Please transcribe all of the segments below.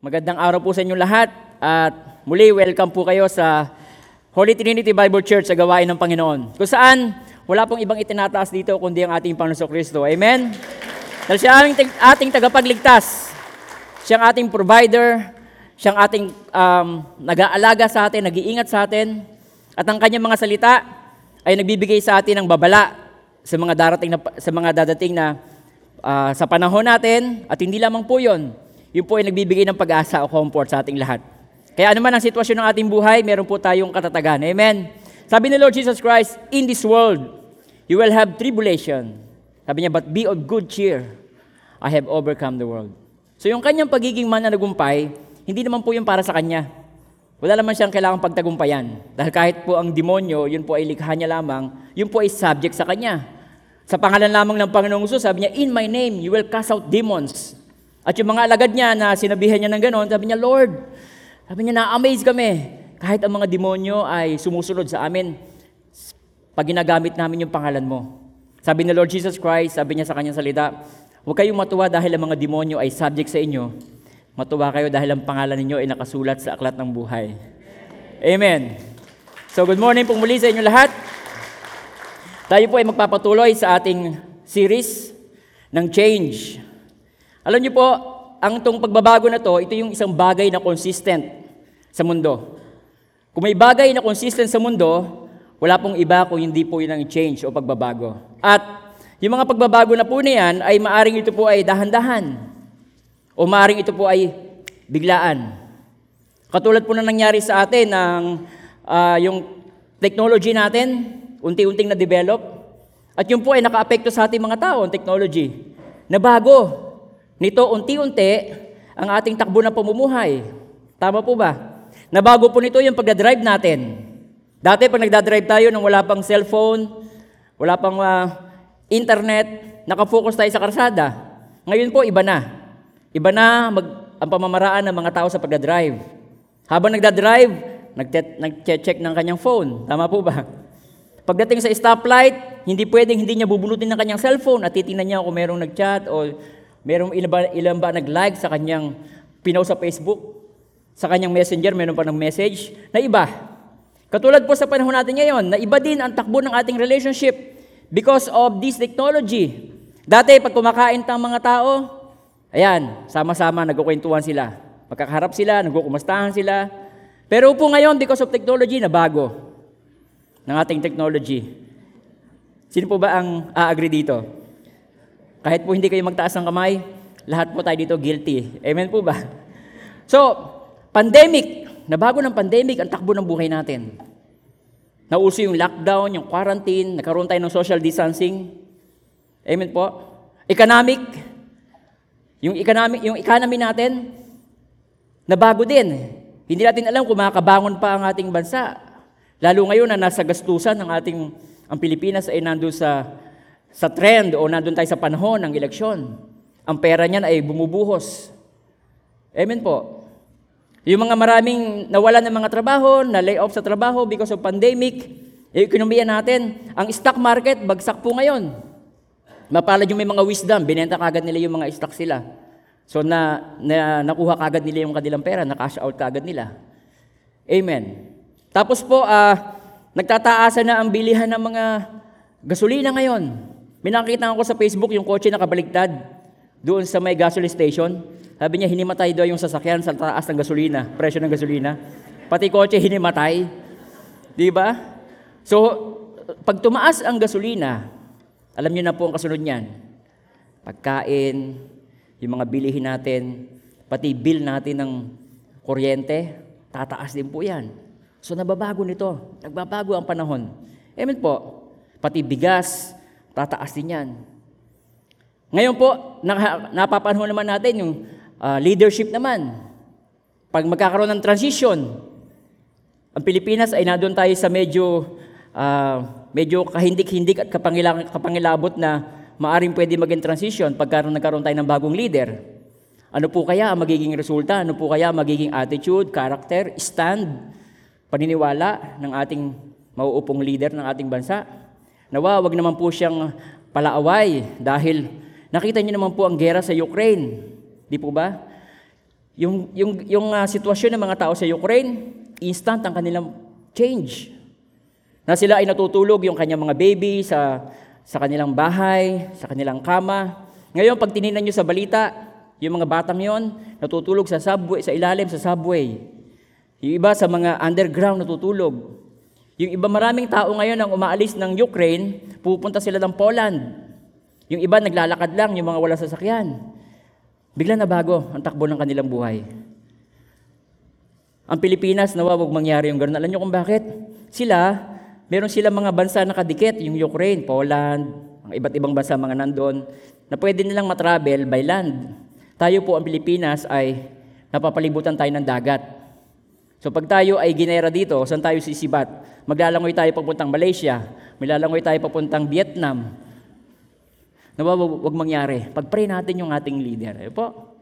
Magandang araw po sa inyo lahat at muli welcome po kayo sa Holy Trinity Bible Church sa gawain ng Panginoon. Kung saan wala pong ibang itinataas dito kundi ang ating Panginoon Kristo. Amen? Dahil siya ang ating, tagapagligtas. Siya ang ating provider. Siya ang ating um, nag-aalaga sa atin, nag-iingat sa atin. At ang kanyang mga salita ay nagbibigay sa atin ng babala sa mga darating na, sa mga dadating na ah, sa panahon natin at hindi lamang po 'yon. Yun po ay nagbibigay ng pag-asa o comfort sa ating lahat. Kaya anuman ang sitwasyon ng ating buhay, meron po tayong katatagan. Amen. Sabi ni Lord Jesus Christ, in this world, you will have tribulation. Sabi niya, but be of good cheer. I have overcome the world. So yung kanyang pagiging mananagumpay, hindi naman po yung para sa kanya. Wala naman siyang kailangang pagtagumpayan. Dahil kahit po ang demonyo, yun po ay likha niya lamang, yun po ay subject sa kanya. Sa pangalan lamang ng Panginoong Jesus, sabi niya, In my name, you will cast out demons. At yung mga alagad niya na sinabihan niya ng ganon, sabi niya, Lord, sabi niya, na-amaze kami. Kahit ang mga demonyo ay sumusunod sa amin, pag ginagamit namin yung pangalan mo. Sabi ni Lord Jesus Christ, sabi niya sa kanyang salita, huwag kayong matuwa dahil ang mga demonyo ay subject sa inyo. Matuwa kayo dahil ang pangalan ninyo ay nakasulat sa aklat ng buhay. Amen. So good morning po muli sa inyo lahat. Tayo po ay magpapatuloy sa ating series ng change. Alam niyo po, ang tong pagbabago na to, ito yung isang bagay na consistent sa mundo. Kung may bagay na consistent sa mundo, wala pong iba kung hindi po yun ang change o pagbabago. At yung mga pagbabago na po na yan, ay maaring ito po ay dahan-dahan. O maaring ito po ay biglaan. Katulad po na nangyari sa atin ng ah, yung technology natin, unti-unting na-develop. At yun po ay naka-apekto sa ating mga tao, ang technology. Na bago. Nito, unti-unti, ang ating takbo ng pamumuhay. Tama po ba? Nabago po nito yung pagdadrive natin. Dati, pag nagdadrive tayo nang wala pang cellphone, wala pang ah, internet, nakafocus tayo sa karsada. Ngayon po, iba na. Iba na mag, ang pamamaraan ng mga tao sa pagdadrive. Habang nagdadrive, nagche-check ng kanyang phone. Tama po ba? Pagdating sa stoplight, hindi pwedeng hindi niya bubunutin ng kanyang cellphone at titingnan niya kung merong nag-chat o merong ilan ba, ilan ba nag-like sa kanyang pinaw sa Facebook, sa kanyang messenger, meron pa ng message na iba. Katulad po sa panahon natin ngayon, na iba din ang takbo ng ating relationship because of this technology. Dati, pag kumakain tang mga tao, ayan, sama-sama, nagkukwentuhan sila. Pagkakaharap sila, nagkukumustahan sila. Pero po ngayon, because of technology, nabago ng ating technology. Sino po ba ang a-agree dito? Kahit po hindi kayo magtaas ng kamay, lahat po tayo dito guilty. Amen po ba? So, pandemic, nabago ng pandemic ang takbo ng buhay natin. Nauso yung lockdown, yung quarantine, nagkaroon tayo ng social distancing. Amen po. Economic, yung economic, yung economy natin, nabago din. Hindi natin alam kung makakabangon pa ang ating bansa. Lalo ngayon na nasa gastusan ng ating ang Pilipinas ay nandun sa sa trend o nandun tayo sa panahon ng eleksyon. Ang pera niyan ay bumubuhos. Amen po. Yung mga maraming nawalan ng mga trabaho, na lay off sa trabaho because of pandemic, yung ekonomiya natin, ang stock market, bagsak po ngayon. Mapalad yung may mga wisdom, binenta kagad nila yung mga stock sila. So na, na nakuha kagad nila yung kanilang pera, na-cash out kagad nila. Amen. Tapos po, ah, nagtataasan na ang bilihan ng mga gasolina ngayon. May nakita ko sa Facebook yung kotse nakabaligtad doon sa may gasoline station. Sabi niya, hinimatay daw yung sasakyan sa taas ng gasolina, presyo ng gasolina. Pati kotse hinimatay. Di ba? So, pag tumaas ang gasolina, alam niyo na po ang kasunod niyan. Pagkain, yung mga bilihin natin, pati bill natin ng kuryente, tataas din po yan. So nababago nito. Nagbabago ang panahon. Amen po. Pati bigas, tataas din yan. Ngayon po, na, napapanahon naman natin yung ah, leadership naman. Pag magkakaroon ng transition, ang Pilipinas ay nandun tayo sa medyo ah, medyo kahindik-hindik at kapangila, kapangilabot na maaring pwede maging transition pagka nagkaroon tayo ng bagong leader. Ano po kaya ang magiging resulta? Ano po kaya magiging attitude, character, stand, paniniwala ng ating mauupong leader ng ating bansa? Nawa, wag naman po siyang palaaway dahil nakita niyo naman po ang gera sa Ukraine. Di po ba? Yung, yung, yung ah, sitwasyon ng mga tao sa Ukraine, instant ang kanilang change. Na sila ay natutulog yung kanyang mga baby sa, sa kanilang bahay, sa kanilang kama. Ngayon, pag tinignan nyo sa balita, yung mga batang yon natutulog sa subway, sa ilalim sa subway. Yung iba sa mga underground natutulog. Yung iba maraming tao ngayon ang umaalis ng Ukraine, pupunta sila ng Poland. Yung iba naglalakad lang, yung mga wala sasakyan. Bigla na bago ang takbo ng kanilang buhay. Ang Pilipinas, nawa wag mangyari yung ganun. Alam niyo kung bakit? Sila, meron sila mga bansa na kadikit, yung Ukraine, Poland, ang iba't ibang bansa mga nandun, na pwede nilang matravel by land. Tayo po ang Pilipinas ay napapalibutan tayo ng dagat. So pag tayo ay ginera dito, saan tayo sisibat? Maglalangoy tayo papuntang Malaysia, maglalangoy tayo papuntang Vietnam. Nawa wag, mangyari. Pag-pray natin yung ating leader. Eh po,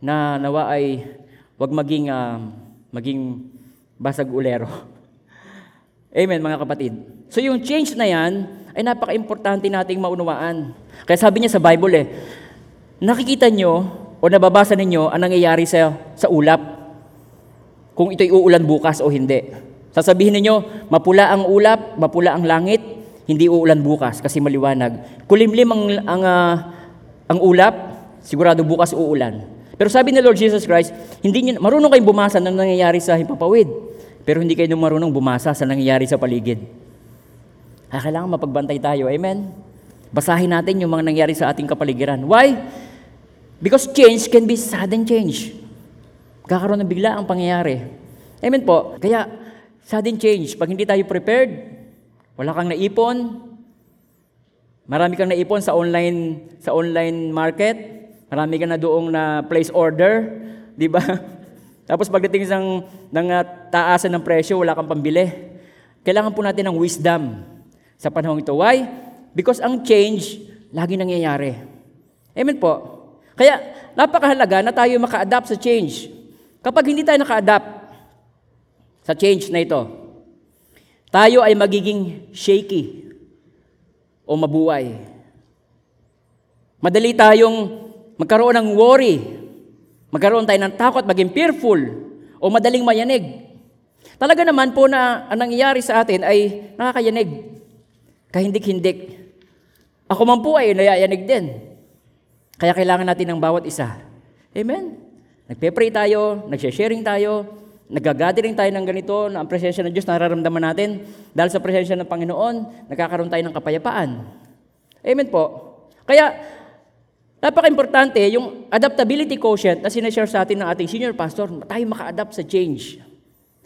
na nawa ay wag maging ah, maging basag ulero. Amen, mga kapatid. So yung change na yan ay napaka-importante nating maunawaan. Kaya sabi niya sa Bible eh, nakikita nyo o nababasa ninyo ang nangyayari sa, sa ulap. Kung ito'y uulan bukas o hindi. Sasabihin ninyo, mapula ang ulap, mapula ang langit, hindi uulan bukas kasi maliwanag. Kulimlim ang, ang, ah, ang ulap, sigurado bukas uulan. Pero sabi ni Lord Jesus Christ, hindi niyo, marunong kayong bumasa ng nangyayari sa himpapawid, pero hindi kayo marunong bumasa sa nangyayari sa paligid. Kaya kailangan mapagbantay tayo. Amen? Basahin natin yung mga nangyari sa ating kapaligiran. Why? Because change can be sudden change. Kakaroon ng bigla ang pangyayari. Amen po. Kaya, sudden change. Pag hindi tayo prepared, wala kang naipon, marami kang naipon sa online sa online market, marami ka na doong na place order, di ba? Tapos pagdating ng, ng ah, taasan ng presyo, wala kang pambili. Kailangan po natin ng wisdom sa panahong ito. Why? Because ang change, lagi nangyayari. Amen po. Kaya, napakahalaga na tayo maka-adapt sa change. Kapag hindi tayo naka-adapt sa change na ito, tayo ay magiging shaky o mabuhay. Madali tayong magkaroon ng worry, magkaroon tayo ng takot, maging fearful, o madaling mayanig. Talaga naman po na ang nangyayari sa atin ay nakakayanig, kahindik-hindik. Ako man po ay nayayanig din. Kaya kailangan natin ng bawat isa. Amen? Nagpe-pray tayo, nagsha-sharing tayo, nagagathering tayo ng ganito, na ang presensya ng Diyos nararamdaman natin. Dahil sa presensya ng Panginoon, nagkakaroon tayo ng kapayapaan. Amen po. Kaya, napaka-importante yung adaptability quotient na sinashare sa atin ng ating senior pastor, tayo maka-adapt sa change.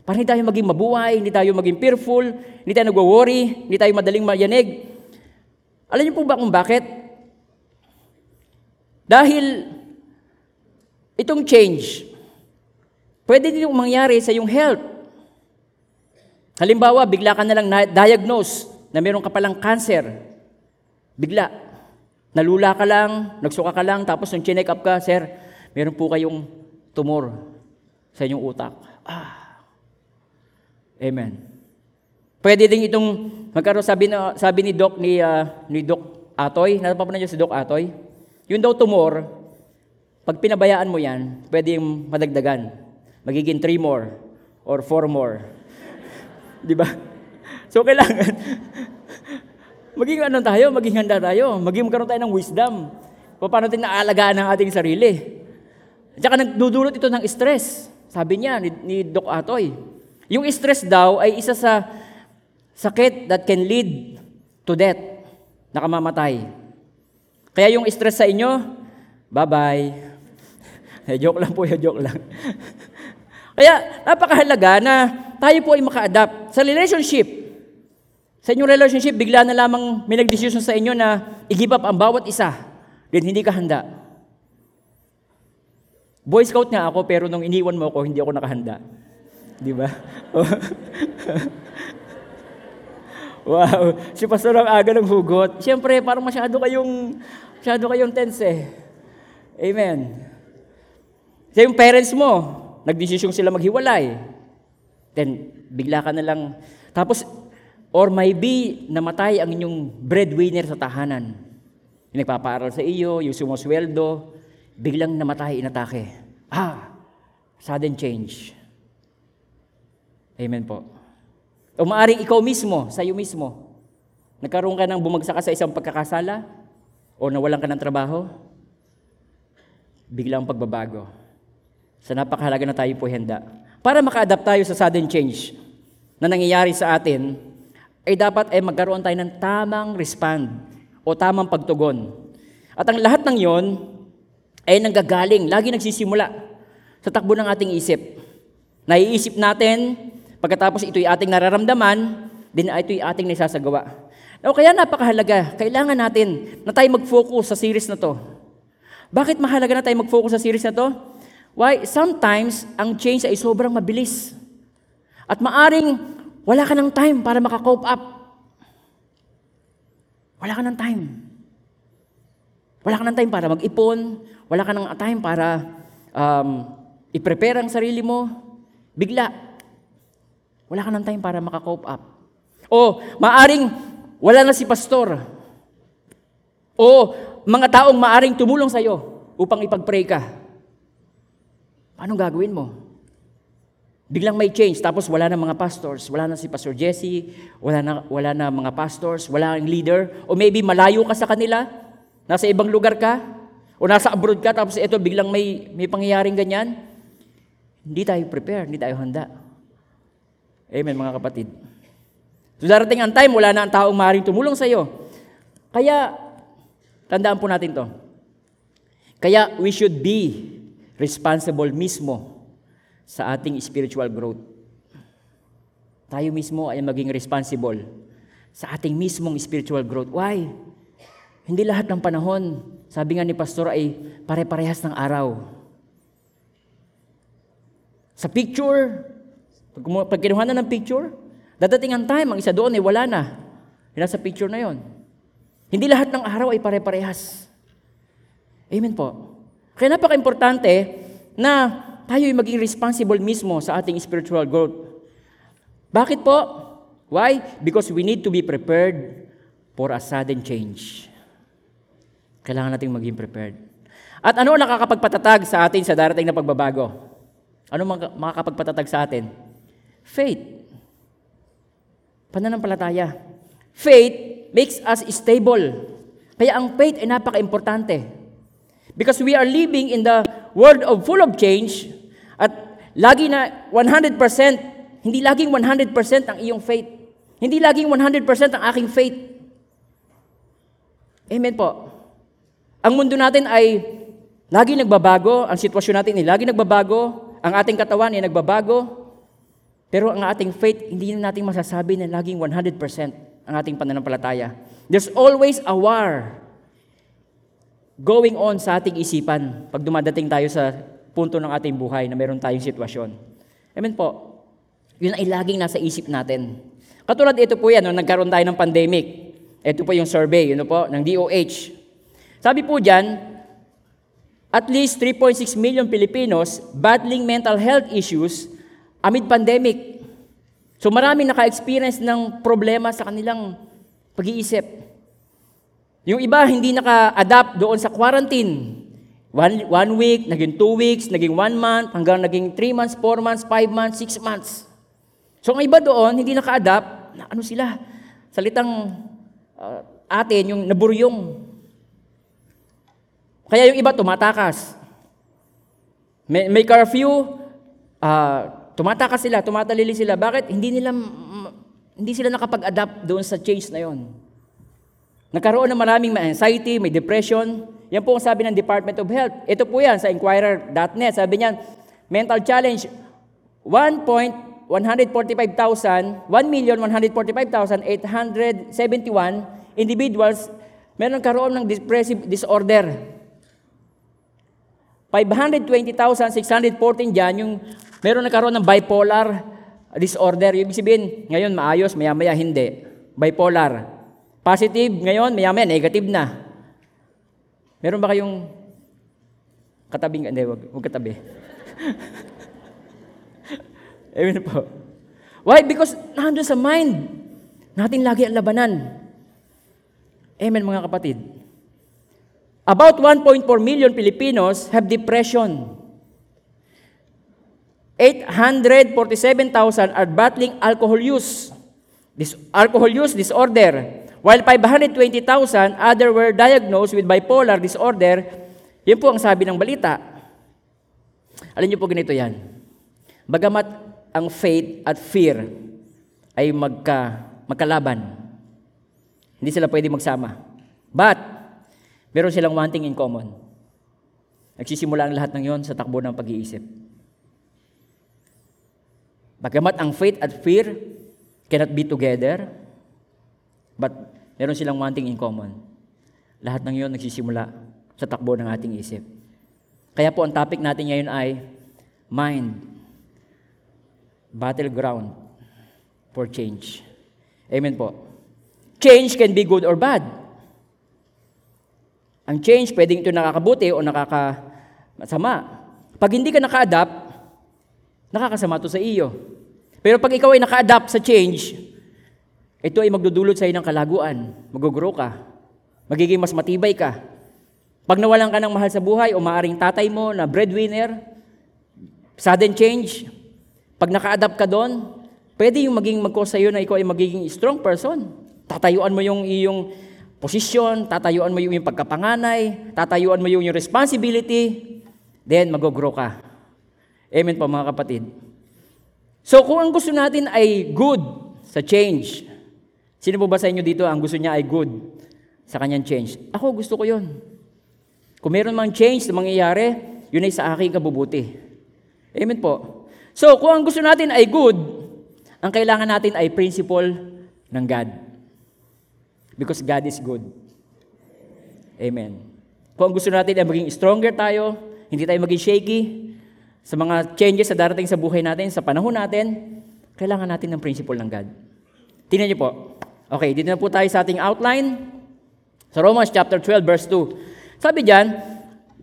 Para hindi tayo maging mabuhay, hindi tayo maging fearful, hindi tayo nagwo-worry, hindi tayo madaling mayanig. Alam niyo po ba kung bakit? Dahil itong change, pwede din mangyari sa iyong health. Halimbawa, bigla ka na lang na-diagnose na meron ka palang cancer. Bigla. Nalula ka lang, nagsuka ka lang, tapos nung chinek up ka, Sir, meron po kayong tumor sa inyong utak. Ah. Amen. Pwede din itong magkaroon sabi na sabi ni Doc ni ah, ni Doc Atoy, napapanan niyo si Doc Atoy. Yung daw tumor, pag pinabayaan mo yan, pwede yung madagdagan. Magiging three more or four more. Di ba? So kailangan maging ano tayo, maging handa tayo, maging magkaroon tayo ng wisdom. Paano natin naalagaan ang ating sarili. At saka nagdudulot ito ng stress. Sabi niya ni, ni Doc Atoy. Yung stress daw ay isa sa sakit that can lead to death, nakamamatay. Kaya yung stress sa inyo, bye-bye. Eh, joke lang po, joke lang. Kaya napakahalaga na tayo po ay maka-adapt sa relationship. Sa inyong relationship, bigla na lamang may nag-decision sa inyo na i-give up ang bawat isa. Then hindi ka handa. Boy Scout nga ako, pero nung iniwan mo ako, hindi ako nakahanda. Di ba? wow, si Pastor ang aga ng hugot. Siyempre, parang masyado kayong, masyado kayong tense eh. Amen. Sa yung parents mo, nagdesisyon sila maghiwalay. Then, bigla ka na lang. Tapos, or may be, namatay ang inyong breadwinner sa tahanan. Yung nagpapaaral sa iyo, yung sumusweldo, biglang namatay, inatake. Ah, sudden change. Amen po. O maaring ikaw mismo, sa iyo mismo, nagkaroon ka ng bumagsak sa isang pagkakasala o nawalan ka ng trabaho, biglang pagbabago. Sa napakahalaga na tayo po handa. Para maka-adapt tayo sa sudden change na nangyayari sa atin, ay dapat ay magkaroon tayo ng tamang respond o tamang pagtugon. At ang lahat ng yon ay nanggagaling, lagi nagsisimula sa takbo ng ating isip. Naiisip natin, pagkatapos ito'y ating nararamdaman, din ito'y ating nasasagawa. O kaya napakahalaga, kailangan natin na tayo mag-focus sa series na to. Bakit mahalaga na tayo mag-focus sa series na to? Why? Sometimes, ang change ay sobrang mabilis. At maaring wala ka ng time para makakope up. Wala ka ng time. Wala ka ng time para mag-ipon. Wala ka ng time para um, i-prepare ang sarili mo. Bigla. Wala ka ng time para makakope up. O maaring wala na si pastor. O mga taong maaring tumulong sa iyo upang ipag-pray ka. Paano gagawin mo? Biglang may change, tapos wala na mga pastors, wala na si Pastor Jesse, wala na, wala na mga pastors, wala ang leader, o maybe malayo ka sa kanila, nasa ibang lugar ka, o nasa abroad ka, tapos ito biglang may, may pangyayaring ganyan. Hindi tayo prepare, hindi tayo handa. Amen mga kapatid. So darating ang time, wala na ang taong maaaring tumulong sa iyo. Kaya, tandaan po natin to. Kaya we should be responsible mismo sa ating spiritual growth. Tayo mismo ay maging responsible sa ating mismong spiritual growth. Why? Hindi lahat ng panahon, sabi nga ni Pastor, ay pare-parehas ng araw. Sa picture, pag, kinuha na ng picture, dadating ang time, ang isa doon ay wala na. Yan sa picture na yon. Hindi lahat ng araw ay pare-parehas. Amen po. Kaya napaka-importante na tayo ay maging responsible mismo sa ating spiritual growth. Bakit po? Why? Because we need to be prepared for a sudden change. Kailangan nating maging prepared. At ano ang nakakapagpatatag sa atin sa darating na pagbabago? Ano makakapagpatatag sa atin? Faith. Pananampalataya. Faith makes us stable. Kaya ang faith ay napaka-importante. Because we are living in the world of full of change at lagi na 100%, hindi laging 100% ang iyong faith. Hindi laging 100% ang aking faith. Amen po. Ang mundo natin ay lagi nagbabago, ang sitwasyon natin ay lagi nagbabago, ang ating katawan ay nagbabago, pero ang ating faith, hindi na natin masasabi na laging 100% ang ating pananampalataya. There's always a war going on sa ating isipan pag dumadating tayo sa punto ng ating buhay na meron tayong sitwasyon. Amen po. Yun ay laging nasa isip natin. Katulad ito po yan, nung nagkaroon tayo ng pandemic. Ito po yung survey, yun po, ng DOH. Sabi po dyan, at least 3.6 million Filipinos battling mental health issues amid pandemic. So marami naka-experience ng problema sa kanilang pag-iisip. Yung iba hindi naka-adapt doon sa quarantine. One, one week, naging two weeks, naging one month, hanggang naging three months, four months, five months, six months. So ang iba doon, hindi naka-adapt, na ano sila, salitang uh, atin, yung naburyong. Kaya yung iba tumatakas. May, may curfew, uh, tumatakas sila, tumatalili sila. Bakit? Hindi nila, hindi sila nakapag-adapt doon sa change na yon. Nagkaroon ng maraming anxiety, may depression. Yan po ang sabi ng Department of Health. Ito po yan sa Inquirer.net. Sabi niyan, mental challenge, 1,145,000, 1,145,871 individuals meron karoon ng depressive disorder. 520,614 dyan, yung meron nagkaroon ng bipolar disorder. Ibig sabihin, ngayon maayos, maya-maya hindi. Bipolar. Positive ngayon, maya-maya negative na. Meron ba kayong katabing, hindi, wag, wag katabi. Amen po. Why? Because nandun sa mind. Natin lagi ang labanan. Amen mga kapatid. About 1.4 million Filipinos have depression. 847,000 are battling alcohol use. This alcohol use disorder. While 520,000 other were diagnosed with bipolar disorder. Yun po ang sabi ng balita. Alam niyo po ganito yan. Bagamat ang faith at fear ay magka, magkalaban, hindi sila pwede magsama. But, meron silang one thing in common. Nagsisimula ang lahat ng yon sa takbo ng pag-iisip. Bagamat ang faith at fear cannot be together, but meron silang one thing in common. Lahat ng yon nagsisimula sa takbo ng ating isip. Kaya po ang topic natin ngayon ay mind, battleground for change. Amen po. Change can be good or bad. Ang change, pwedeng ito nakakabuti o nakakasama. Pag hindi ka naka-adapt, nakakasama to sa iyo. Pero pag ikaw ay naka-adapt sa change, ito ay magdudulot sa iyo ng kalaguan. Mag-grow ka. Magiging mas matibay ka. Pag nawalan ka ng mahal sa buhay o maaring tatay mo na breadwinner, sudden change, pag naka-adapt ka doon, pwede yung maging mag-cause sa iyo na ikaw ay magiging strong person. Tatayuan mo yung iyong posisyon, tatayuan mo yung, yung pagkapanganay, tatayuan mo yung, yung responsibility, then mag-grow ka. Amen po mga kapatid. So kung ang gusto natin ay good sa change, sino po ba sa inyo dito ang gusto niya ay good sa kanyang change? Ako gusto ko yon. Kung meron mang change na mangyayari, yun ay sa aking kabubuti. Amen po. So kung ang gusto natin ay good, ang kailangan natin ay principle ng God. Because God is good. Amen. Kung ang gusto natin ay maging stronger tayo, hindi tayo maging shaky, sa mga changes sa darating sa buhay natin, sa panahon natin, kailangan natin ng principle ng God. Tingnan niyo po. Okay, dito na po tayo sa ating outline. Sa Romans chapter 12, verse 2. Sabi diyan,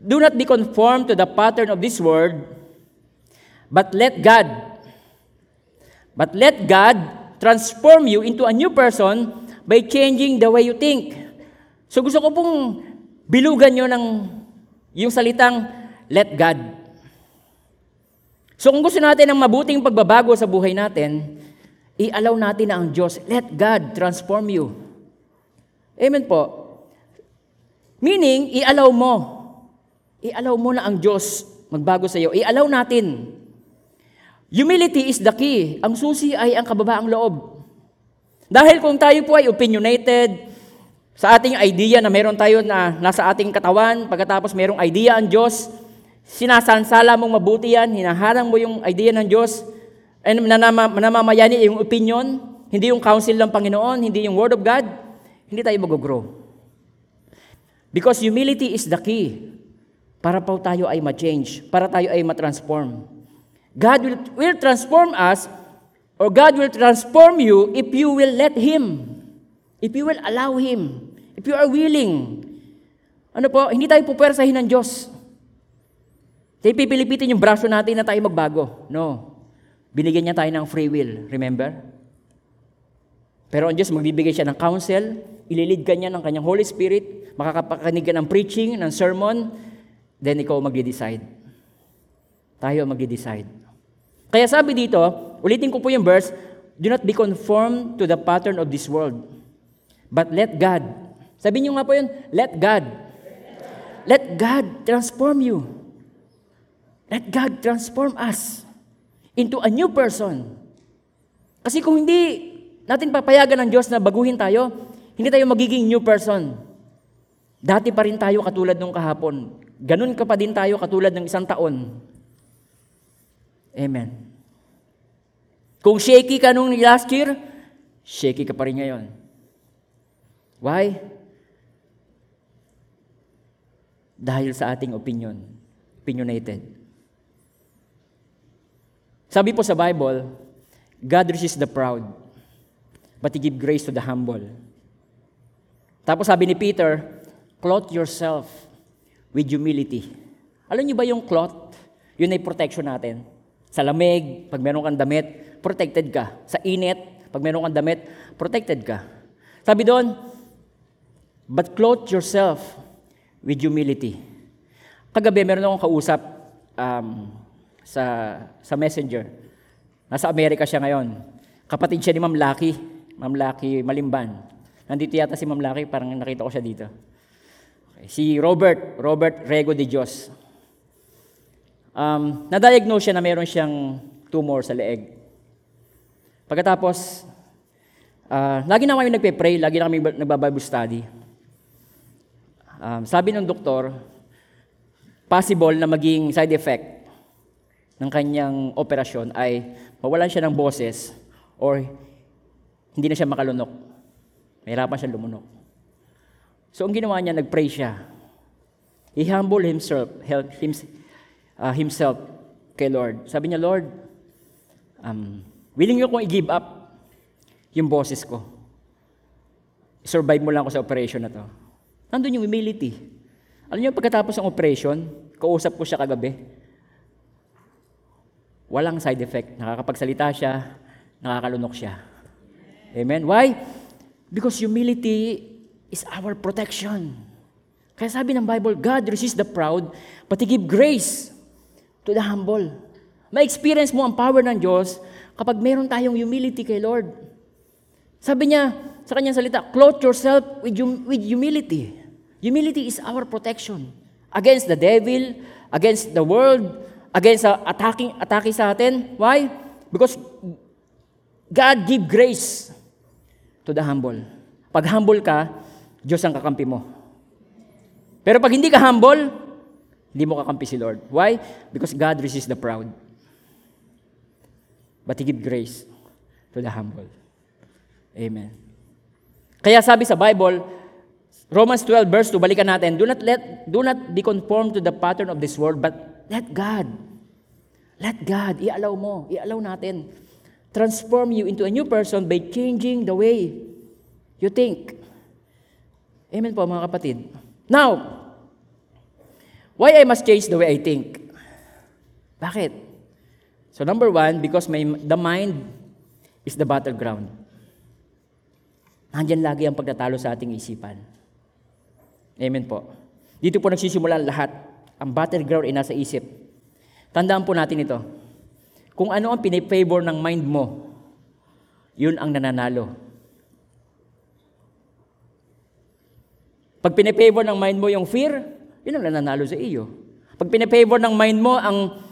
Do not be conformed to the pattern of this world, but let God, but let God transform you into a new person by changing the way you think. So gusto ko pong bilugan nyo ng yung salitang let God. So kung gusto natin ng mabuting pagbabago sa buhay natin, i-allow natin na ang Diyos, let God transform you. Amen po. Meaning, i-allow mo. I-allow mo na ang Diyos magbago sa iyo. I-allow natin. Humility is the key. Ang susi ay ang kababaang loob. Dahil kung tayo po ay opinionated sa ating idea na meron tayo na nasa ating katawan, pagkatapos merong idea ang Diyos, Sinasansala mong mabuti yan, hinaharang mo yung idea ng Diyos, and nanama, namamayani yung opinion, hindi yung counsel ng Panginoon, hindi yung Word of God, hindi tayo mag-grow. Because humility is the key para po tayo ay ma-change, para tayo ay ma-transform. God will, will transform us, or God will transform you if you will let Him. If you will allow Him. If you are willing. Ano po, hindi tayo pupwersahin ng Diyos. Tayo pipilipitin yung braso natin na tayo magbago. No. Binigyan niya tayo ng free will. Remember? Pero ang Diyos magbibigay siya ng counsel, ililid ka niya ng kanyang Holy Spirit, makakapakinig ka ng preaching, ng sermon, then ikaw magde-decide. Tayo magde-decide. Kaya sabi dito, ulitin ko po yung verse, Do not be conformed to the pattern of this world, but let God. Sabi niyo nga po yun, let God. Let God transform you. Let God transform us into a new person. Kasi kung hindi natin papayagan ng Diyos na baguhin tayo, hindi tayo magiging new person. Dati pa rin tayo katulad nung kahapon. Ganun ka pa din tayo katulad ng isang taon. Amen. Kung shaky ka nung last year, shaky ka pa rin ngayon. Why? Dahil sa ating opinion. Opinionated. Sabi po sa Bible, God resists the proud, but He give grace to the humble. Tapos sabi ni Peter, clothe yourself with humility. Alam niyo ba yung cloth? Yun ay protection natin. Sa lamig, pag meron kang damit, protected ka. Sa init, pag meron kang damit, protected ka. Sabi doon, but clothe yourself with humility. Kagabi, meron akong kausap, um, sa, sa messenger. Nasa Amerika siya ngayon. Kapatid siya ni Ma'am Lucky. Ma'am Lucky Malimban. Nandito yata si Ma'am Lucky, parang nakita ko siya dito. Okay. Si Robert, Robert Rego de Dios. Um, na-diagnose siya na meron siyang tumor sa leeg. Pagkatapos, ah, lagi na kami nagpe-pray, lagi na kami nagbabible study. Um, sabi ng doktor, possible na maging side effect ng kanyang operasyon ay mawalan siya ng boses or hindi na siya makalunok. Mahirapan siya lumunok. So ang ginawa niya, nag-pray siya. He humbled himself, help, hims, uh, himself kay Lord. Sabi niya, Lord, um, willing niyo kong i-give up yung boses ko. Survive mo lang ako sa operation na to. Nandun yung humility. Alam niyo, pagkatapos ng operation, kausap ko siya kagabi. Walang side effect. Nakakapagsalita siya, nakakalunok siya. Amen? Why? Because humility is our protection. Kaya sabi ng Bible, God resists the proud, but He give grace to the humble. Ma-experience mo ang power ng Diyos kapag meron tayong humility kay Lord. Sabi niya sa kanyang salita, clothe yourself with, hum- with humility. Humility is our protection against the devil, against the world, against sa attacking atake sa atin. Why? Because God give grace to the humble. Pag humble ka, Diyos ang kakampi mo. Pero pag hindi ka humble, hindi mo kakampi si Lord. Why? Because God resists the proud. But He give grace to the humble. Amen. Kaya sabi sa Bible, Romans 12 verse 2, balikan natin, do not let do not be conformed to the pattern of this world, but let God. Let God, i-allow mo, i-allow natin transform you into a new person by changing the way you think. Amen po mga kapatid. Now, why I must change the way I think? Bakit? So number one, because my, the mind is the battleground. Nandyan lagi ang pagtatalo sa ating isipan. Amen po. Dito po nagsisimula lahat. Ang battleground ay nasa isip. Tandaan po natin ito. Kung ano ang pinipavor ng mind mo, yun ang nananalo. Pag pinipavor ng mind mo yung fear, yun ang nananalo sa iyo. Pag pinipavor ng mind mo ang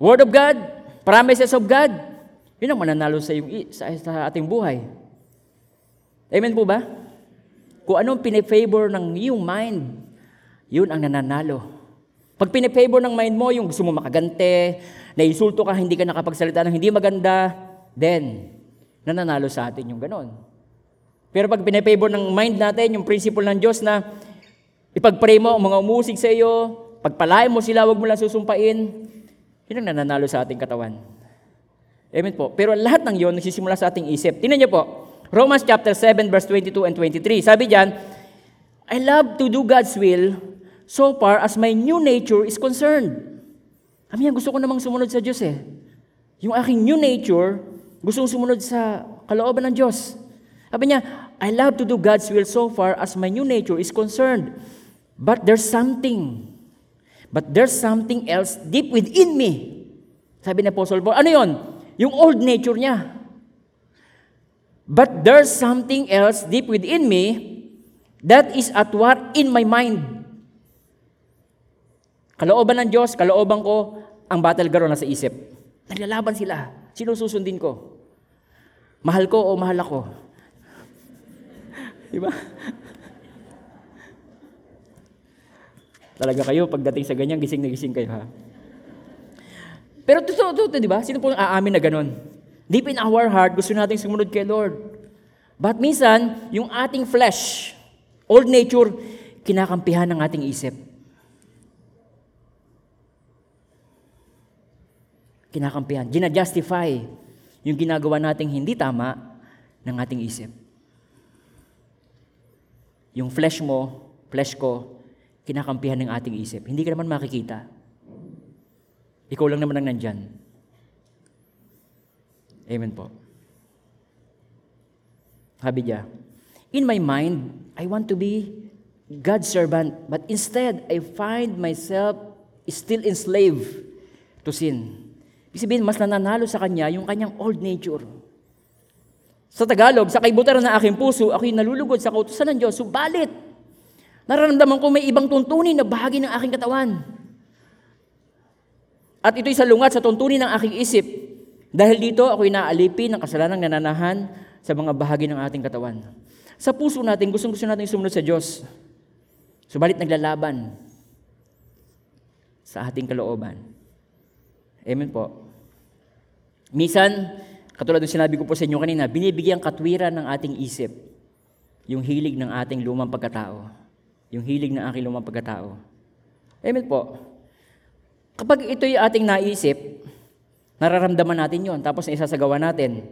Word of God, promises of God, yun ang mananalo sa, iyong, sa, sa ating buhay. Amen po ba? Kung anong pinifavor ng iyong mind, yun ang nananalo. Pag pinifavor ng mind mo, yung gusto mo makagante, naisulto ka, hindi ka nakapagsalita ng hindi maganda, then, nananalo sa atin yung ganon. Pero pag pinifavor ng mind natin, yung principle ng Diyos na ipag-pray mo ang mga umusig sa iyo, pagpalain mo sila, huwag mo lang susumpain, yun ang nananalo sa ating katawan. Amen po. Pero lahat ng yon nagsisimula sa ating isip. Tingnan niyo po, Romans chapter 7 verse 22 and 23. Sabi diyan, I love to do God's will so far as my new nature is concerned. Kami yan, gusto ko namang sumunod sa Diyos eh. Yung aking new nature, gustong sumunod sa kalooban ng Diyos. Sabi niya, I love to do God's will so far as my new nature is concerned. But there's something. But there's something else deep within me. Sabi ni Apostle Paul, ano yon? Yung old nature niya. But there's something else deep within me that is at war in my mind. Kalooban ng Diyos, kalooban ko, ang battleground nasa isip. Naglalaban sila. Sino susundin ko? Mahal ko o mahal ako? Di ba? Talaga kayo, pagdating sa ganyan, gising na gising kayo ha. Pero totoo, totoo, di ba? Sino po ang aamin na ganun? Deep in our heart, gusto nating sumunod kay Lord. But minsan, yung ating flesh, old nature, kinakampihan ng ating isip. Kinakampihan. Gina-justify yung ginagawa nating hindi tama ng ating isip. Yung flesh mo, flesh ko, kinakampihan ng ating isip. Hindi ka naman makikita. Ikaw lang naman ang nandyan. Amen po. Sabi niya, In my mind, I want to be God's servant, but instead, I find myself still enslaved to sin. Ibig sabihin, mas nananalo sa kanya yung kanyang old nature. Sa Tagalog, sa kaibutaran ng aking puso, ako'y nalulugod sa kautusan ng Diyos. Subalit, nararamdaman ko may ibang tuntunin na bahagi ng aking katawan. At ito'y salungat sa tuntunin ng aking isip. Dahil dito, ako'y naalipin ng kasalanang nananahan sa mga bahagi ng ating katawan. Sa puso natin, gustong-gusto natin sumunod sa Diyos. Subalit naglalaban sa ating kalooban. Amen po. Misan, katulad ng sinabi ko po sa inyo kanina, binibigyan katwiran ng ating isip yung hilig ng ating lumang pagkatao. Yung hilig ng aking lumang pagkatao. Amen po. Kapag ito'y ating naisip, nararamdaman natin yon tapos naisasagawa natin.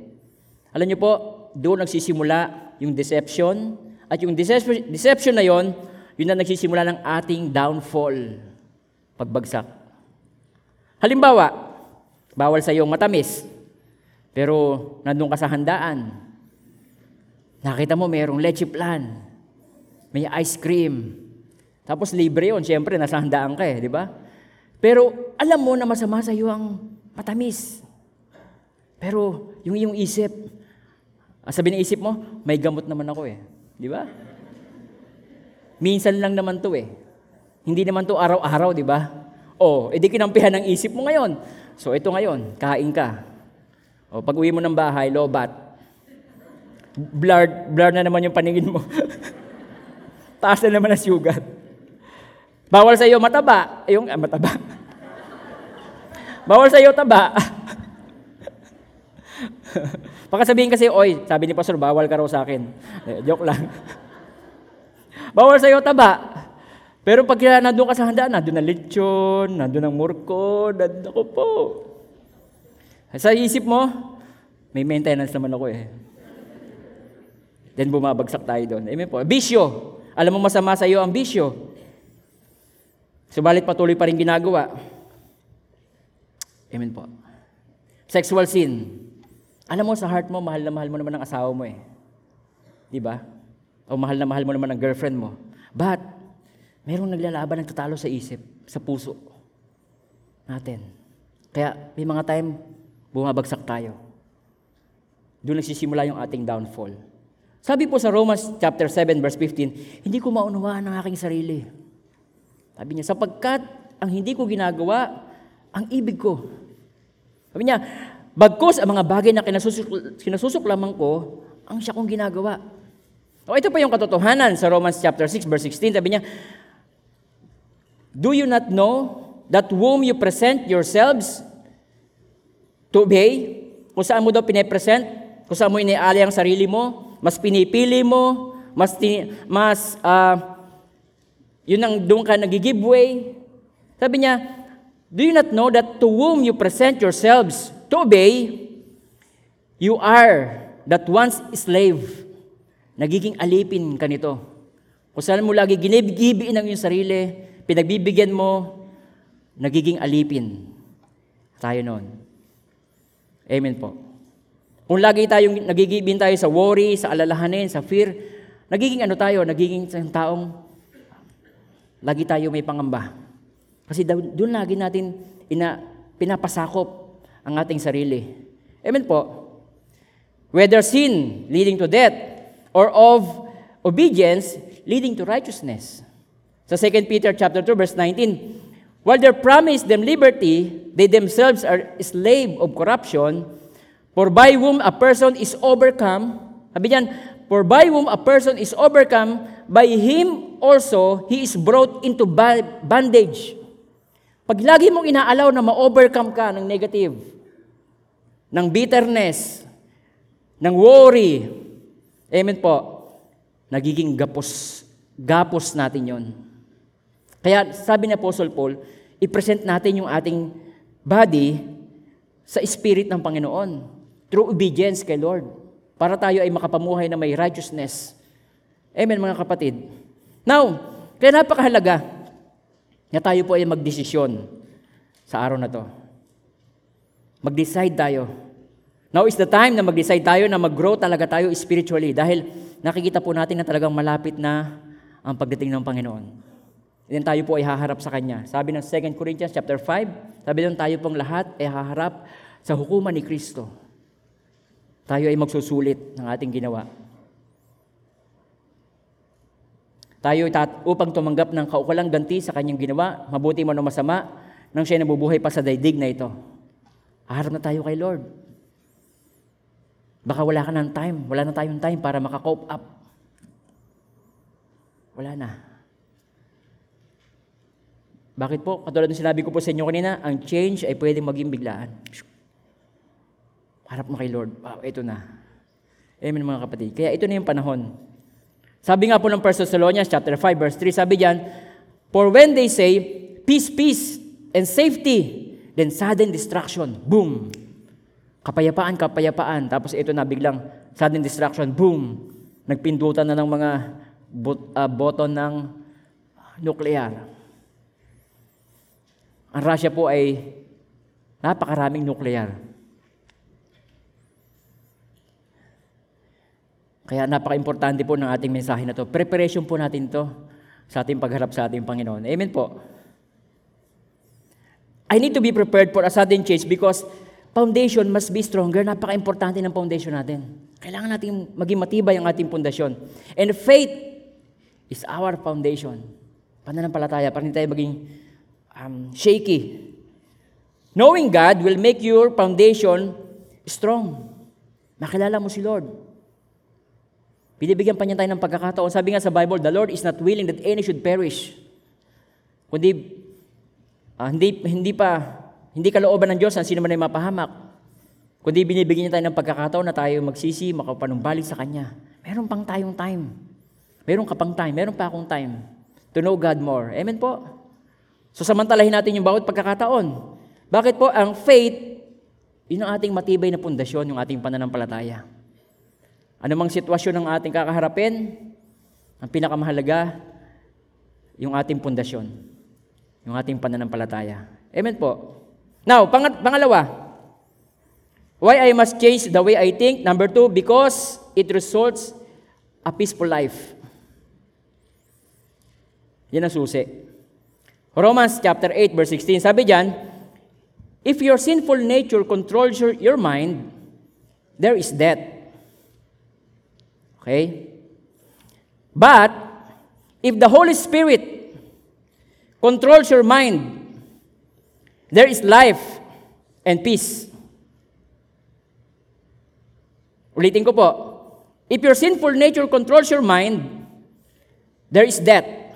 Alam niyo po, doon nagsisimula yung deception, at yung deception, deception na yon, yun na nagsisimula ng ating downfall, pagbagsak. Halimbawa, bawal sa iyong matamis, pero nandun ka sa handaan, nakita mo mayroong leche plan, may ice cream, tapos libre yun, siyempre nasa handaan ka eh, di ba? Pero alam mo na masama sa iyo ang matamis. Pero yung iyong isip, ah, sabi ng isip mo, may gamot naman ako eh. Di ba? Minsan lang naman to eh. Hindi naman to araw-araw, di ba? O, edi kinampihan ng isip mo ngayon. So ito ngayon, kain ka. O, pag uwi mo ng bahay, lobat. Blurred, blurred na naman yung paningin mo. Taas na naman ang sugat. Bawal sa iyo mataba. Yung ah, mataba. Bawal sa iyo taba. Baka sabihin kasi, oy, sabi ni Pastor, bawal ka raw sa akin. Eh, joke lang. bawal sa iyo taba. Pero pag nandun ka sa handaan, nandun ang lechon, nandun ang murko, nandun ako po. Sa isip mo, may maintenance naman ako eh. Then bumabagsak tayo doon. Amen po. Bisyo. Alam mo masama sa iyo ang bisyo. Subalit patuloy pa rin ginagawa. Amen po. Sexual sin. Alam mo sa heart mo, mahal na mahal mo naman ang asawa mo eh. Di ba? O mahal na mahal mo naman ang girlfriend mo. But, merong naglalaban ng tatalo sa isip, sa puso natin. Kaya may mga time, bumabagsak tayo. Doon nagsisimula yung ating downfall. Sabi po sa Romans chapter 7 verse 15, hindi ko maunawaan ang aking sarili. Sabi niya, sapagkat ang hindi ko ginagawa, ang ibig ko. Sabi niya, bagkos ang mga bagay na kinasusuk, kinasusuklaman ko, ang siya kong ginagawa. O ito pa yung katotohanan sa Romans chapter 6 verse 16. Sabi niya, Do you not know that whom you present yourselves to obey? Kung saan mo daw pinipresent, kung saan mo iniali ang sarili mo, mas pinipili mo, mas, mas uh, yun ang doon ka nag-give. Sabi niya, Do you not know that to whom you present yourselves to obey, you are that once slave. Nagiging alipin ka nito. Kung saan mo lagi ginibigibiin ang iyong sarili, pinagbibigyan mo, nagiging alipin. Tayo noon. Amen po. Kung lagi tayong nagigibin tayo sa worry, sa alalahanin, sa fear, nagiging ano tayo, nagiging taong lagi tayo may pangamba. Kasi doon lagi natin ina, pinapasakop ang ating sarili. Amen po. Whether sin leading to death or of obedience leading to righteousness. Sa 2 Peter chapter 2 verse 19, while they promise them liberty, they themselves are slave of corruption, for by whom a person is overcome, sabi diyan, for by whom a person is overcome, by him also he is brought into bondage. Pag lagi mong inaalaw na ma-overcome ka ng negative, ng bitterness, ng worry, amen po, nagiging gapos, gapos natin yon. Kaya sabi ni Apostle Paul, i-present natin yung ating body sa Spirit ng Panginoon through obedience kay Lord para tayo ay makapamuhay na may righteousness. Amen mga kapatid. Now, kaya napakahalaga na tayo po ay magdesisyon sa araw na to. Mag-decide tayo. Now is the time na mag-decide tayo na mag-grow talaga tayo spiritually dahil nakikita po natin na talagang malapit na ang pagdating ng Panginoon. Then tayo po ay haharap sa Kanya. Sabi ng 2 Corinthians chapter 5, sabi doon tayo pong lahat ay haharap sa hukuman ni Kristo. Tayo ay magsusulit ng ating ginawa. Tayo ay upang tumanggap ng kaukulang ganti sa kanyang ginawa, mabuti man o masama, nang siya nabubuhay pa sa daigdig na ito. Haharap na tayo kay Lord. Baka wala ka ng time, wala na tayong time para makakope up. Wala na. Bakit po? Katulad ng sinabi ko po sa inyo kanina, ang change ay pwedeng maging biglaan. Harap mo kay Lord. Wow, ito na. Amen mga kapatid. Kaya ito na yung panahon. Sabi nga po ng 1 Thessalonians chapter 5 verse 3, sabi diyan, For when they say, peace, peace, and safety, then sudden destruction, boom. Kapayapaan, kapayapaan. Tapos ito na biglang sudden destruction, boom. Nagpindutan na ng mga bot, uh, button ng nuclear. Ang Russia po ay napakaraming nuclear. Kaya napaka-importante po ng ating mensahe na to. Preparation po natin to sa ating pagharap sa ating Panginoon. Amen po. I need to be prepared for a sudden change because foundation must be stronger. Napaka-importante ng foundation natin. Kailangan natin maging matibay ang ating pundasyon. And faith is our foundation. Pananampalataya, para tayo maging um, shaky. Knowing God will make your foundation strong. Makilala mo si Lord. Binibigyan pa niya tayo ng pagkakataon. Sabi nga sa Bible, the Lord is not willing that any should perish. Kundi, ah, hindi, hindi pa, hindi kalooban ng Diyos ang sino man ay mapahamak. Kundi binibigyan niya tayo ng pagkakataon na tayo magsisi, makapanumbalik sa Kanya. Meron pang tayong time. Meron ka pang time. Meron pa akong time to know God more. Amen po? So samantalahin natin yung bawat pagkakataon. Bakit po? Ang faith, yun ang ating matibay na pundasyon, yung ating pananampalataya. Ano mang sitwasyon ng ating kakaharapin, ang pinakamahalaga, yung ating pundasyon, yung ating pananampalataya. Amen po. Now, pang- pangalawa, why I must change the way I think? Number two, because it results a peaceful life. Yan ang susi. Romans chapter 8 verse 16, sabi diyan, If your sinful nature controls your, your mind, there is death. Okay? But, if the Holy Spirit controls your mind, there is life and peace. Ulitin ko po. If your sinful nature controls your mind, there is death.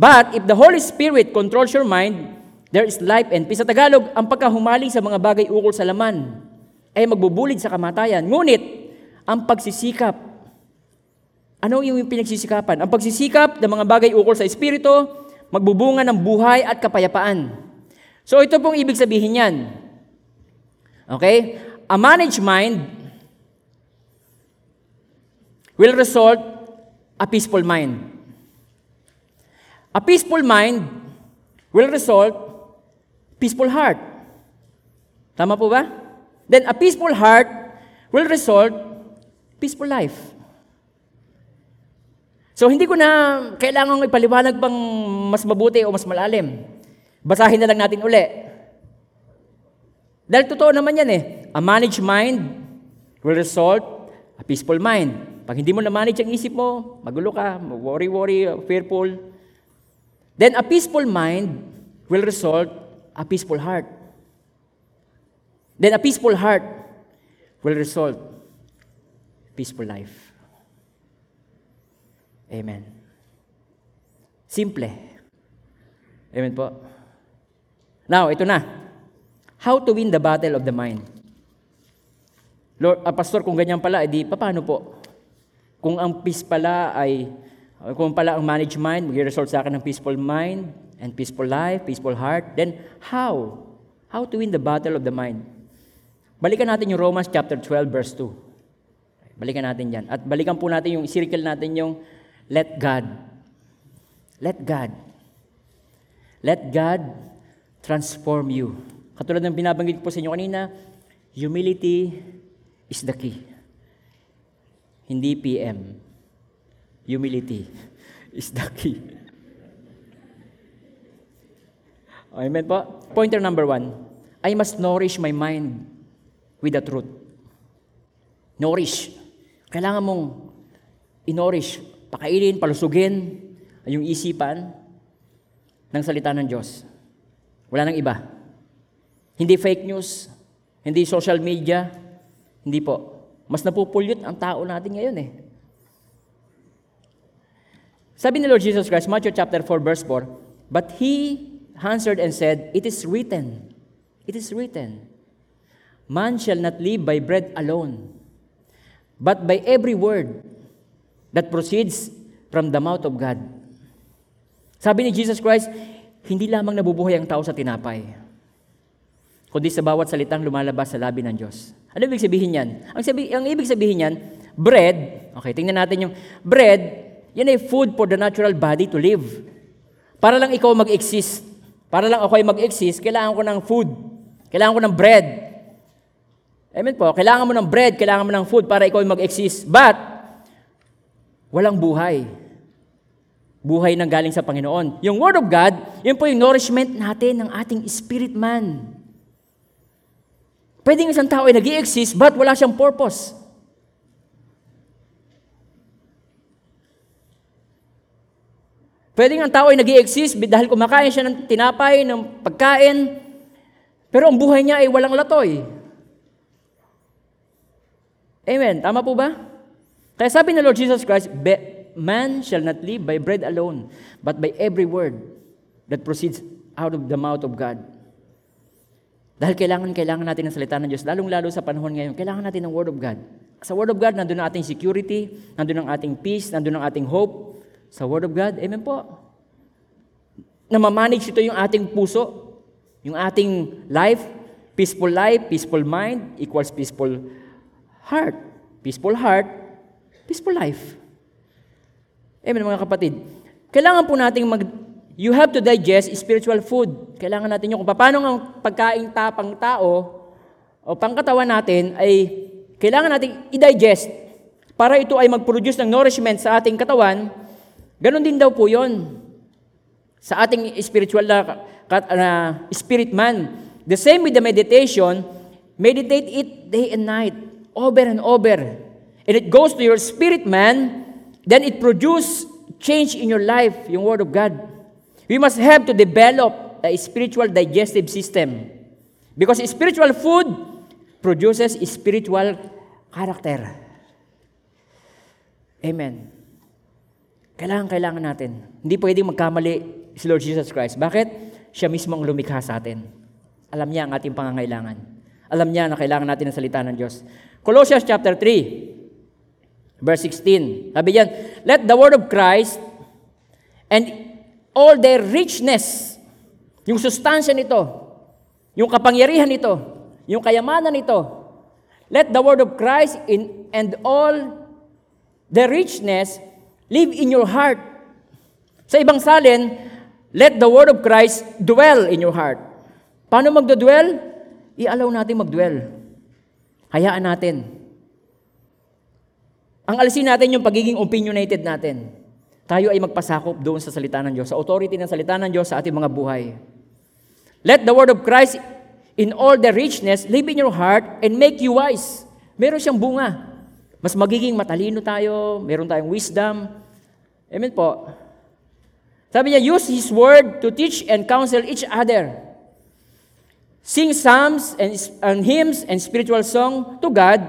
But if the Holy Spirit controls your mind, there is life and peace. Sa Tagalog, ang pagkahumaling sa mga bagay ukol sa laman ay magbubulid sa kamatayan. Ngunit, ang pagsisikap, ano yung pinagsisikapan? Ang pagsisikap ng mga bagay ukol sa Espiritu, magbubunga ng buhay at kapayapaan. So ito pong ibig sabihin yan. Okay? A managed mind will result a peaceful mind. A peaceful mind will result peaceful heart. Tama po ba? Then a peaceful heart will result peaceful life. So hindi ko na kailangan ipaliwanag pang mas mabuti o mas malalim. Basahin na lang natin uli. Dahil totoo naman yan eh. A managed mind will result a peaceful mind. Pag hindi mo na-manage ang isip mo, magulo ka, worry-worry, fearful. Then a peaceful mind will result a peaceful heart. Then a peaceful heart will result peaceful life. Amen. Simple. Amen po. Now, ito na. How to win the battle of the mind. Lord, ah, pastor, kung ganyan pala, edi paano po? Kung ang peace pala ay, kung pala ang managed mind, mag-result sa akin ng peaceful mind and peaceful life, peaceful heart, then how? How to win the battle of the mind? Balikan natin yung Romans chapter 12 verse 2. Balikan natin yan. At balikan po natin yung, circle natin yung let God. Let God. Let God transform you. Katulad ng binabanggit po sa inyo kanina, humility is the key. Hindi PM. Humility is the key. Amen po. Pointer number one, I must nourish my mind with the truth. Nourish. Kailangan mong inorish, pakainin, palusugin yung isipan ng salita ng Diyos. Wala nang iba. Hindi fake news, hindi social media, hindi po. Mas napupulyot ang tao natin ngayon eh. Sabi ni Lord Jesus Christ, Matthew chapter 4, verse 4, But he answered and said, It is written, it is written, Man shall not live by bread alone, but by every word that proceeds from the mouth of God. Sabi ni Jesus Christ, hindi lamang nabubuhay ang tao sa tinapay, kundi sa bawat salitang lumalabas sa labi ng Diyos. Ano ibig sabihin yan? Ang, sabi, ang ibig sabihin yan, bread, okay, tingnan natin yung bread, yan ay food for the natural body to live. Para lang ikaw mag-exist, para lang ako ay mag-exist, kailangan ko ng food, kailangan ko ng bread. Amen po, kailangan mo ng bread, kailangan mo ng food para ikaw ay mag-exist. But, walang buhay. Buhay nang galing sa Panginoon. Yung Word of God, yun po yung nourishment natin ng ating spirit man. Pwedeng isang tao ay nag exist but wala siyang purpose. Pwedeng ang tao ay nag exist dahil kumakain siya ng tinapay, ng pagkain, pero ang buhay niya ay walang latoy. Amen. Tama po ba? Kaya sabi ng Lord Jesus Christ, man shall not live by bread alone, but by every word that proceeds out of the mouth of God. Dahil kailangan, kailangan natin ng salita ng Diyos, lalong-lalo sa panahon ngayon, kailangan natin ng Word of God. Sa Word of God, nandun ang ating security, nandun ang ating peace, nandun ang ating hope. Sa Word of God, amen po. Na mamanage ito yung ating puso, yung ating life, peaceful life, peaceful mind, equals peaceful heart. Peaceful heart, peaceful life. Amen, mga kapatid. Kailangan po nating mag, You have to digest spiritual food. Kailangan natin yung kung paano ang pagkain tapang tao o pangkatawan natin ay kailangan natin i-digest para ito ay mag-produce ng nourishment sa ating katawan. Ganon din daw po yon sa ating spiritual na uh, spirit man. The same with the meditation, meditate it day and night, over and over. And it goes to your spirit man, then it produce change in your life, yung Word of God. We must have to develop a spiritual digestive system. Because spiritual food produces spiritual character. Amen. Kailangan, kailangan natin. Hindi pwedeng magkamali si Lord Jesus Christ. Bakit? Siya mismo ang lumikha sa atin. Alam niya ang ating pangangailangan. Alam niya na kailangan natin ng salita ng Diyos. Colossians chapter 3, verse 16. Sabi yan, Let the word of Christ and all their richness, yung sustansya nito, yung kapangyarihan nito, yung kayamanan nito, let the word of Christ in, and all the richness live in your heart. Sa ibang salin, let the word of Christ dwell in your heart. Paano magdodwell? I-allow natin magdwell. Hayaan natin. Ang alisin natin yung pagiging opinionated natin tayo ay magpasakop doon sa salita ng Diyos, sa authority ng salita ng Diyos sa ating mga buhay. Let the word of Christ in all the richness live in your heart and make you wise. Meron siyang bunga. Mas magiging matalino tayo, meron tayong wisdom. Amen po. Sabi niya, use His word to teach and counsel each other. Sing psalms and, and hymns and spiritual song to God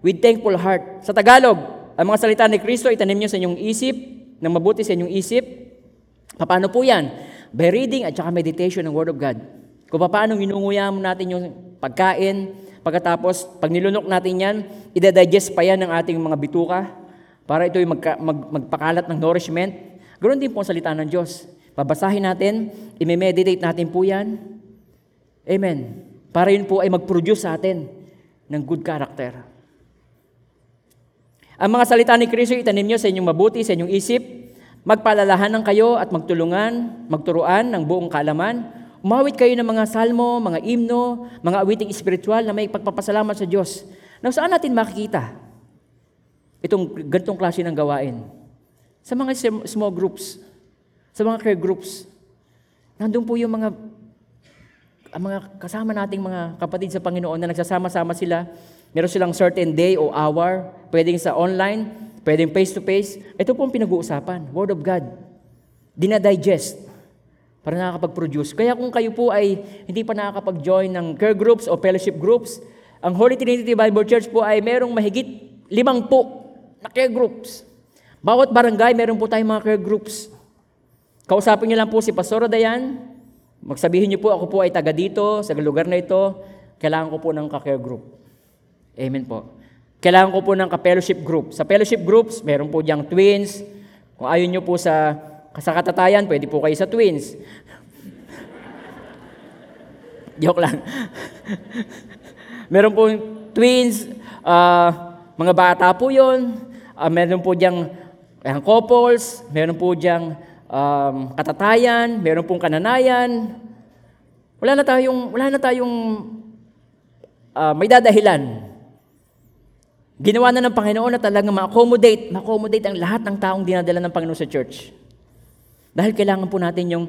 with thankful heart. Sa Tagalog, ang mga salita ni Kristo, itanim niyo sa inyong isip, ng mabuti sa inyong isip. Paano po yan? By reading at saka meditation ng Word of God. Kung paano inunguya natin yung pagkain, pagkatapos, pag nilunok natin yan, ida-digest pa yan ng ating mga bituka para ito yung magka, mag, magpakalat ng nourishment. Ganoon din po ang salita ng Diyos. Babasahin natin, imemeditate natin po yan. Amen. Para yun po ay mag-produce sa atin ng good character. Ang mga salita ni Kristo itanim niyo sa inyong mabuti, sa inyong isip, magpalalahanan kayo at magtulungan, magturuan ng buong kalaman. Umawit kayo ng mga salmo, mga imno, mga awiting espiritual na may pagpapasalamat sa Diyos. Now, saan natin makikita itong ganitong klase ng gawain? Sa mga small groups, sa mga care groups. Nandun po yung mga ang mga kasama nating mga kapatid sa Panginoon na nagsasama-sama sila, meron silang certain day o hour, pwedeng sa online, pwedeng face-to-face. Ito po ang pinag-uusapan, Word of God. Dinadigest para nakakapag-produce. Kaya kung kayo po ay hindi pa nakakapag-join ng care groups o fellowship groups, ang Holy Trinity Bible Church po ay merong mahigit limang po na care groups. Bawat barangay, meron po tayong mga care groups. Kausapin niyo lang po si Pastor Dayan, Magsabihin niyo po, ako po ay taga dito, sa lugar na ito, kailangan ko po ng ka-care group. Amen po. Kailangan ko po ng ka-fellowship group. Sa fellowship groups, meron po diyang twins. Kung ayaw niyo po sa, sa katatayan, pwede po kayo sa twins. Joke lang. meron po twins, ah, mga bata po yon. Ah, meron po diyang eh, couples, meron po diyang um, katatayan, meron pong kananayan. Wala na tayong, wala na tayong uh, may dadahilan. Ginawa na ng Panginoon na talagang ma-accommodate, ma-accommodate ang lahat ng taong dinadala ng Panginoon sa church. Dahil kailangan po natin yung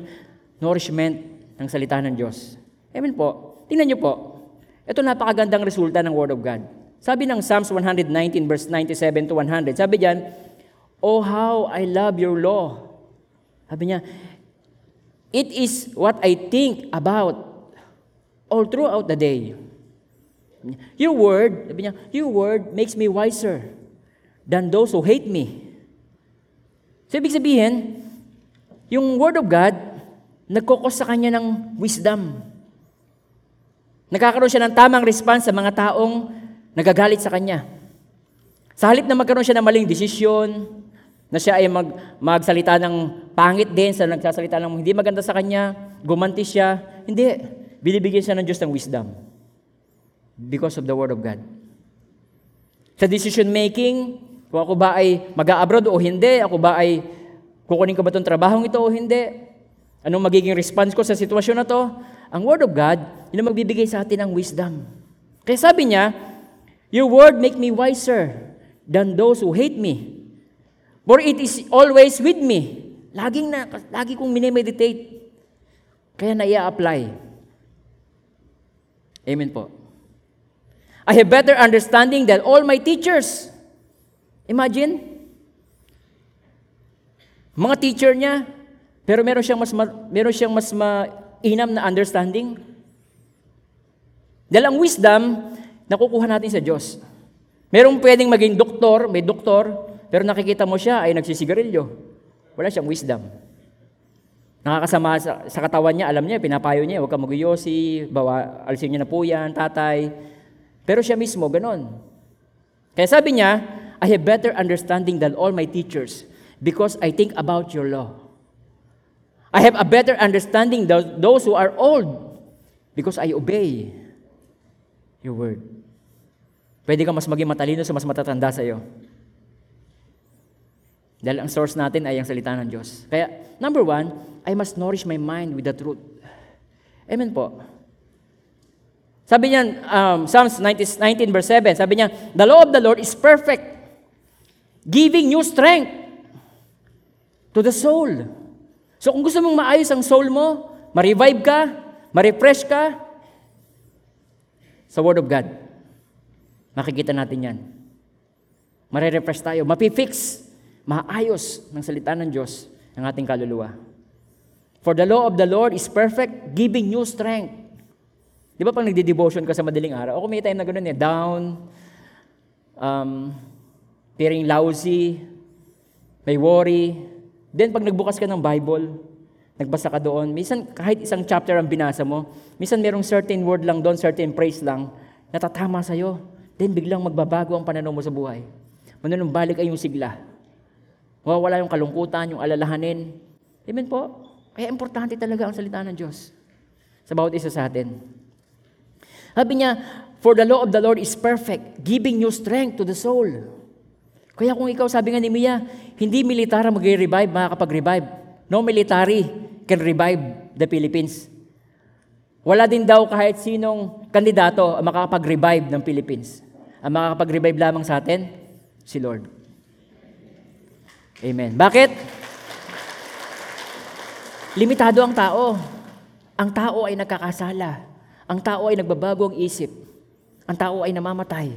nourishment ng salita ng Diyos. Amen po. Tingnan niyo po. Ito napakagandang resulta ng Word of God. Sabi ng Psalms 119 verse 97 to 100, sabi diyan, Oh how I love your law. Sabi niya, it is what I think about all throughout the day. Your word, sabi niya, your word makes me wiser than those who hate me. So, ibig sabihin, yung word of God, nagkukos sa kanya ng wisdom. Nagkakaroon siya ng tamang response sa mga taong nagagalit sa kanya. Sa halip na magkaroon siya ng maling desisyon, na siya ay mag, magsalita ng pangit din, sa nagsasalita ng hindi maganda sa kanya, gumanti siya. Hindi. Binibigyan siya ng Diyos ng wisdom. Because of the Word of God. Sa decision making, kung ako ba ay mag-abroad o hindi, ako ba ay kukunin ko ba itong trabahong ito o hindi, anong magiging response ko sa sitwasyon na to, ang Word of God, yun ang magbibigay sa atin ng wisdom. Kaya sabi niya, Your word make me wiser than those who hate me. For it is always with me. Laging na, lagi kong minimeditate. Kaya na apply Amen po. I have better understanding than all my teachers. Imagine, mga teacher niya, pero meron siyang mas meron siyang mas mainam na understanding. Dahil ang wisdom, nakukuha natin sa Diyos. Merong pwedeng maging doktor, may doktor, pero nakikita mo siya ay nagsisigarilyo. Wala siyang wisdom. Nakakasama sa, sa katawan niya, alam niya, pinapayo niya, huwag ka magyosi, bawa, alisin niyo na po yan, tatay. Pero siya mismo, ganon. Kaya sabi niya, I have better understanding than all my teachers because I think about your law. I have a better understanding than those who are old because I obey your word. Pwede ka mas maging matalino sa mas matatanda sa iyo. Dahil ang source natin ay ang salita ng Diyos. Kaya, number one, I must nourish my mind with the truth. Amen po. Sabi niya, um, Psalms 19, 19 verse 7, sabi niya, The law of the Lord is perfect, giving you strength to the soul. So kung gusto mong maayos ang soul mo, ma-revive ka, ma-refresh ka, sa Word of God. Makikita natin yan. Mare-refresh tayo, mapifix maayos ng salita ng Diyos ang ating kaluluwa. For the law of the Lord is perfect, giving you strength. Di ba pag nagdi-devotion ka sa madaling araw, ako may time na ganoon eh, down, um, feeling lousy, may worry. Then pag nagbukas ka ng Bible, nagbasa ka doon, minsan kahit isang chapter ang binasa mo, minsan merong certain word lang doon, certain praise lang, natatama sa'yo. Then biglang magbabago ang pananaw mo sa buhay. Manunumbalik ay yung sigla. Mawawala yung kalungkutan, yung alalahanin. Amen po? Kaya importante talaga ang salita ng Diyos sa bawat isa sa atin. Sabi niya, For the law of the Lord is perfect, giving you strength to the soul. Kaya kung ikaw, sabi nga ni Mia, hindi militar ang mag-revive, makakapag-revive. No military can revive the Philippines. Wala din daw kahit sinong kandidato ang makakapag-revive ng Philippines. Ang makakapag-revive lamang sa atin, si Lord. Amen. Bakit? Limitado ang tao. Ang tao ay nagkakasala. Ang tao ay nagbabago ang isip. Ang tao ay namamatay.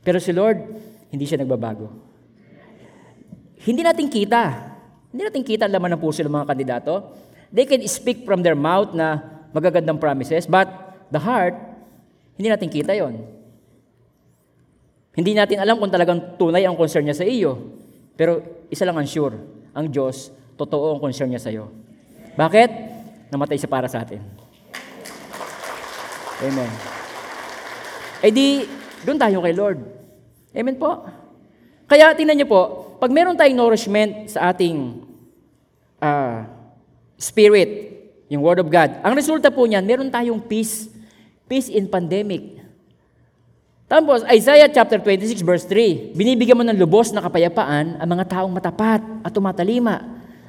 Pero si Lord, hindi siya nagbabago. Hindi natin kita. Hindi natin kita ang laman ng puso ng mga kandidato. They can speak from their mouth na magagandang promises, but the heart, hindi natin kita yon. Hindi natin alam kung talagang tunay ang concern niya sa iyo. Pero isa lang ang sure, ang Diyos, totoo ang concern niya sa iyo. Bakit? Namatay siya para sa atin. Amen. Eh di, doon tayo kay Lord. Amen po. Kaya tingnan niyo po, pag meron tayong nourishment sa ating ah, spirit, yung Word of God, ang resulta po niyan, meron tayong peace. Peace in pandemic. Tapos, Isaiah chapter 26 verse 3, binibigyan mo ng lubos na kapayapaan ang mga taong matapat at tumatalima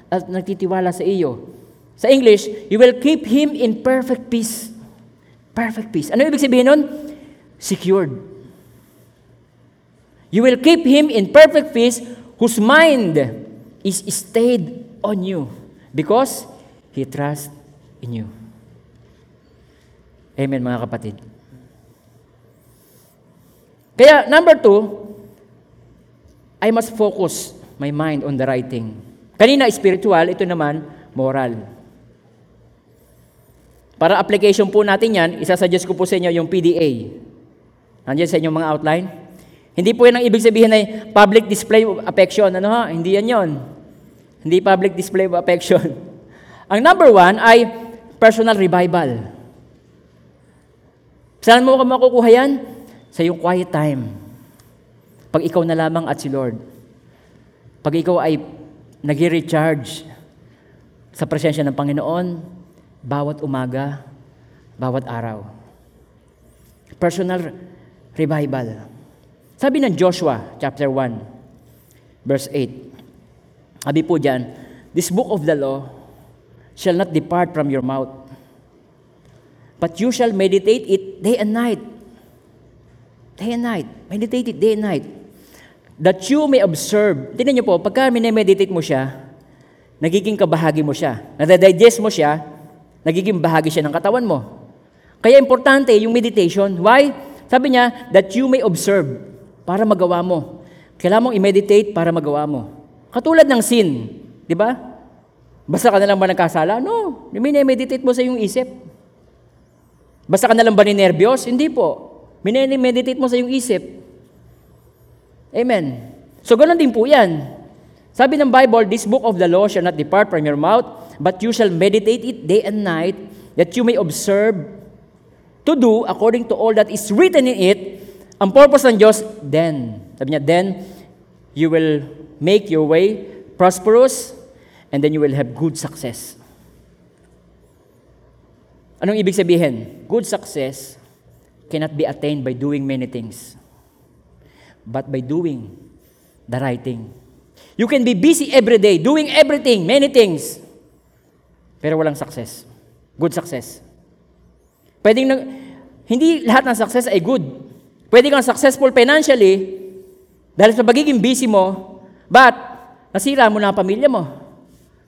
at nagtitiwala sa iyo. Sa English, you will keep him in perfect peace. Perfect peace. Ano ibig sabihin nun? Secured. You will keep him in perfect peace whose mind is stayed on you because he trusts in you. Amen, mga kapatid. Kaya, number two, I must focus my mind on the right thing. Kanina, spiritual, ito naman, moral. Para application po natin yan, isasuggest ko po sa inyo yung PDA. Nandiyan sa inyong mga outline. Hindi po yan ang ibig sabihin ay public display of affection. Ano ha? Hindi yan yon. Hindi public display of affection. ang number one ay personal revival. Saan mo makukuha yan? Sa iyong quiet time. Pag ikaw na lamang at si Lord. Pag ikaw ay nag-recharge sa presensya ng Panginoon, bawat umaga, bawat araw. Personal revival. Sabi ng Joshua, chapter 1, verse 8, sabi po dyan, This book of the law shall not depart from your mouth, but you shall meditate it day and night. Day and night. Meditate it day and night. That you may observe. Tingnan niyo po, pagka minemeditate mo siya, nagiging kabahagi mo siya. Nadadigest mo siya, nagiging bahagi siya ng katawan mo. Kaya importante yung meditation. Why? Sabi niya, that you may observe para magawa mo. Kailangan mong i-meditate para magawa mo. Katulad ng sin, di ba? Basta ka na lang ba nagkasala? No. Minemeditate mo sa iyong isip. Basta ka na lang ba ninervyos? Hindi po. Minemeditate mo sa iyong isip. Amen. So, ganun din po yan. Sabi ng Bible, This book of the law shall not depart from your mouth, but you shall meditate it day and night, that you may observe to do according to all that is written in it. Ang purpose ng Diyos, then. Sabi niya, then you will make your way prosperous, and then you will have good success. Anong ibig sabihin? Good success cannot be attained by doing many things, but by doing the right thing. You can be busy every day, doing everything, many things, pero walang success. Good success. Pwedeng, hindi lahat ng success ay good. Pwede kang successful financially dahil sa pagiging busy mo, but nasira mo na ang pamilya mo.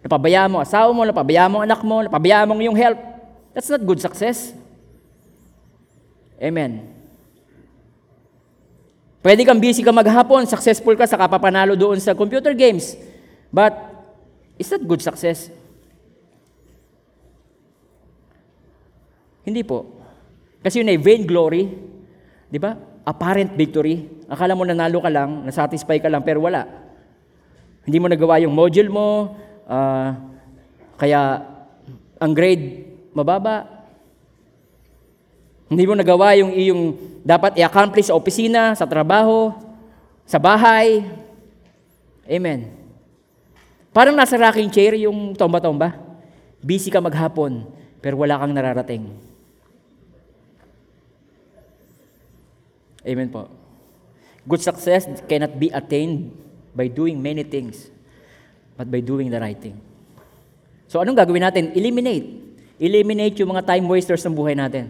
Napabayaan mo asawa mo, napabayaan mo anak mo, napabayaan mo yung health. That's not good success. Amen. Pwede kang busy ka maghapon, successful ka sa kapapanalo doon sa computer games. But, is that good success? Hindi po. Kasi yun ay vain glory. Di ba? Apparent victory. Akala mo nanalo ka lang, nasatisfy ka lang, pero wala. Hindi mo nagawa yung module mo, ah, kaya ang grade mababa. Hindi mo nagawa yung iyong dapat i-accomplish sa opisina, sa trabaho, sa bahay. Amen. Parang nasa rocking chair yung tomba-tomba. Busy ka maghapon, pero wala kang nararating. Amen po. Good success cannot be attained by doing many things, but by doing the right thing. So anong gagawin natin? Eliminate. Eliminate yung mga time wasters ng buhay natin.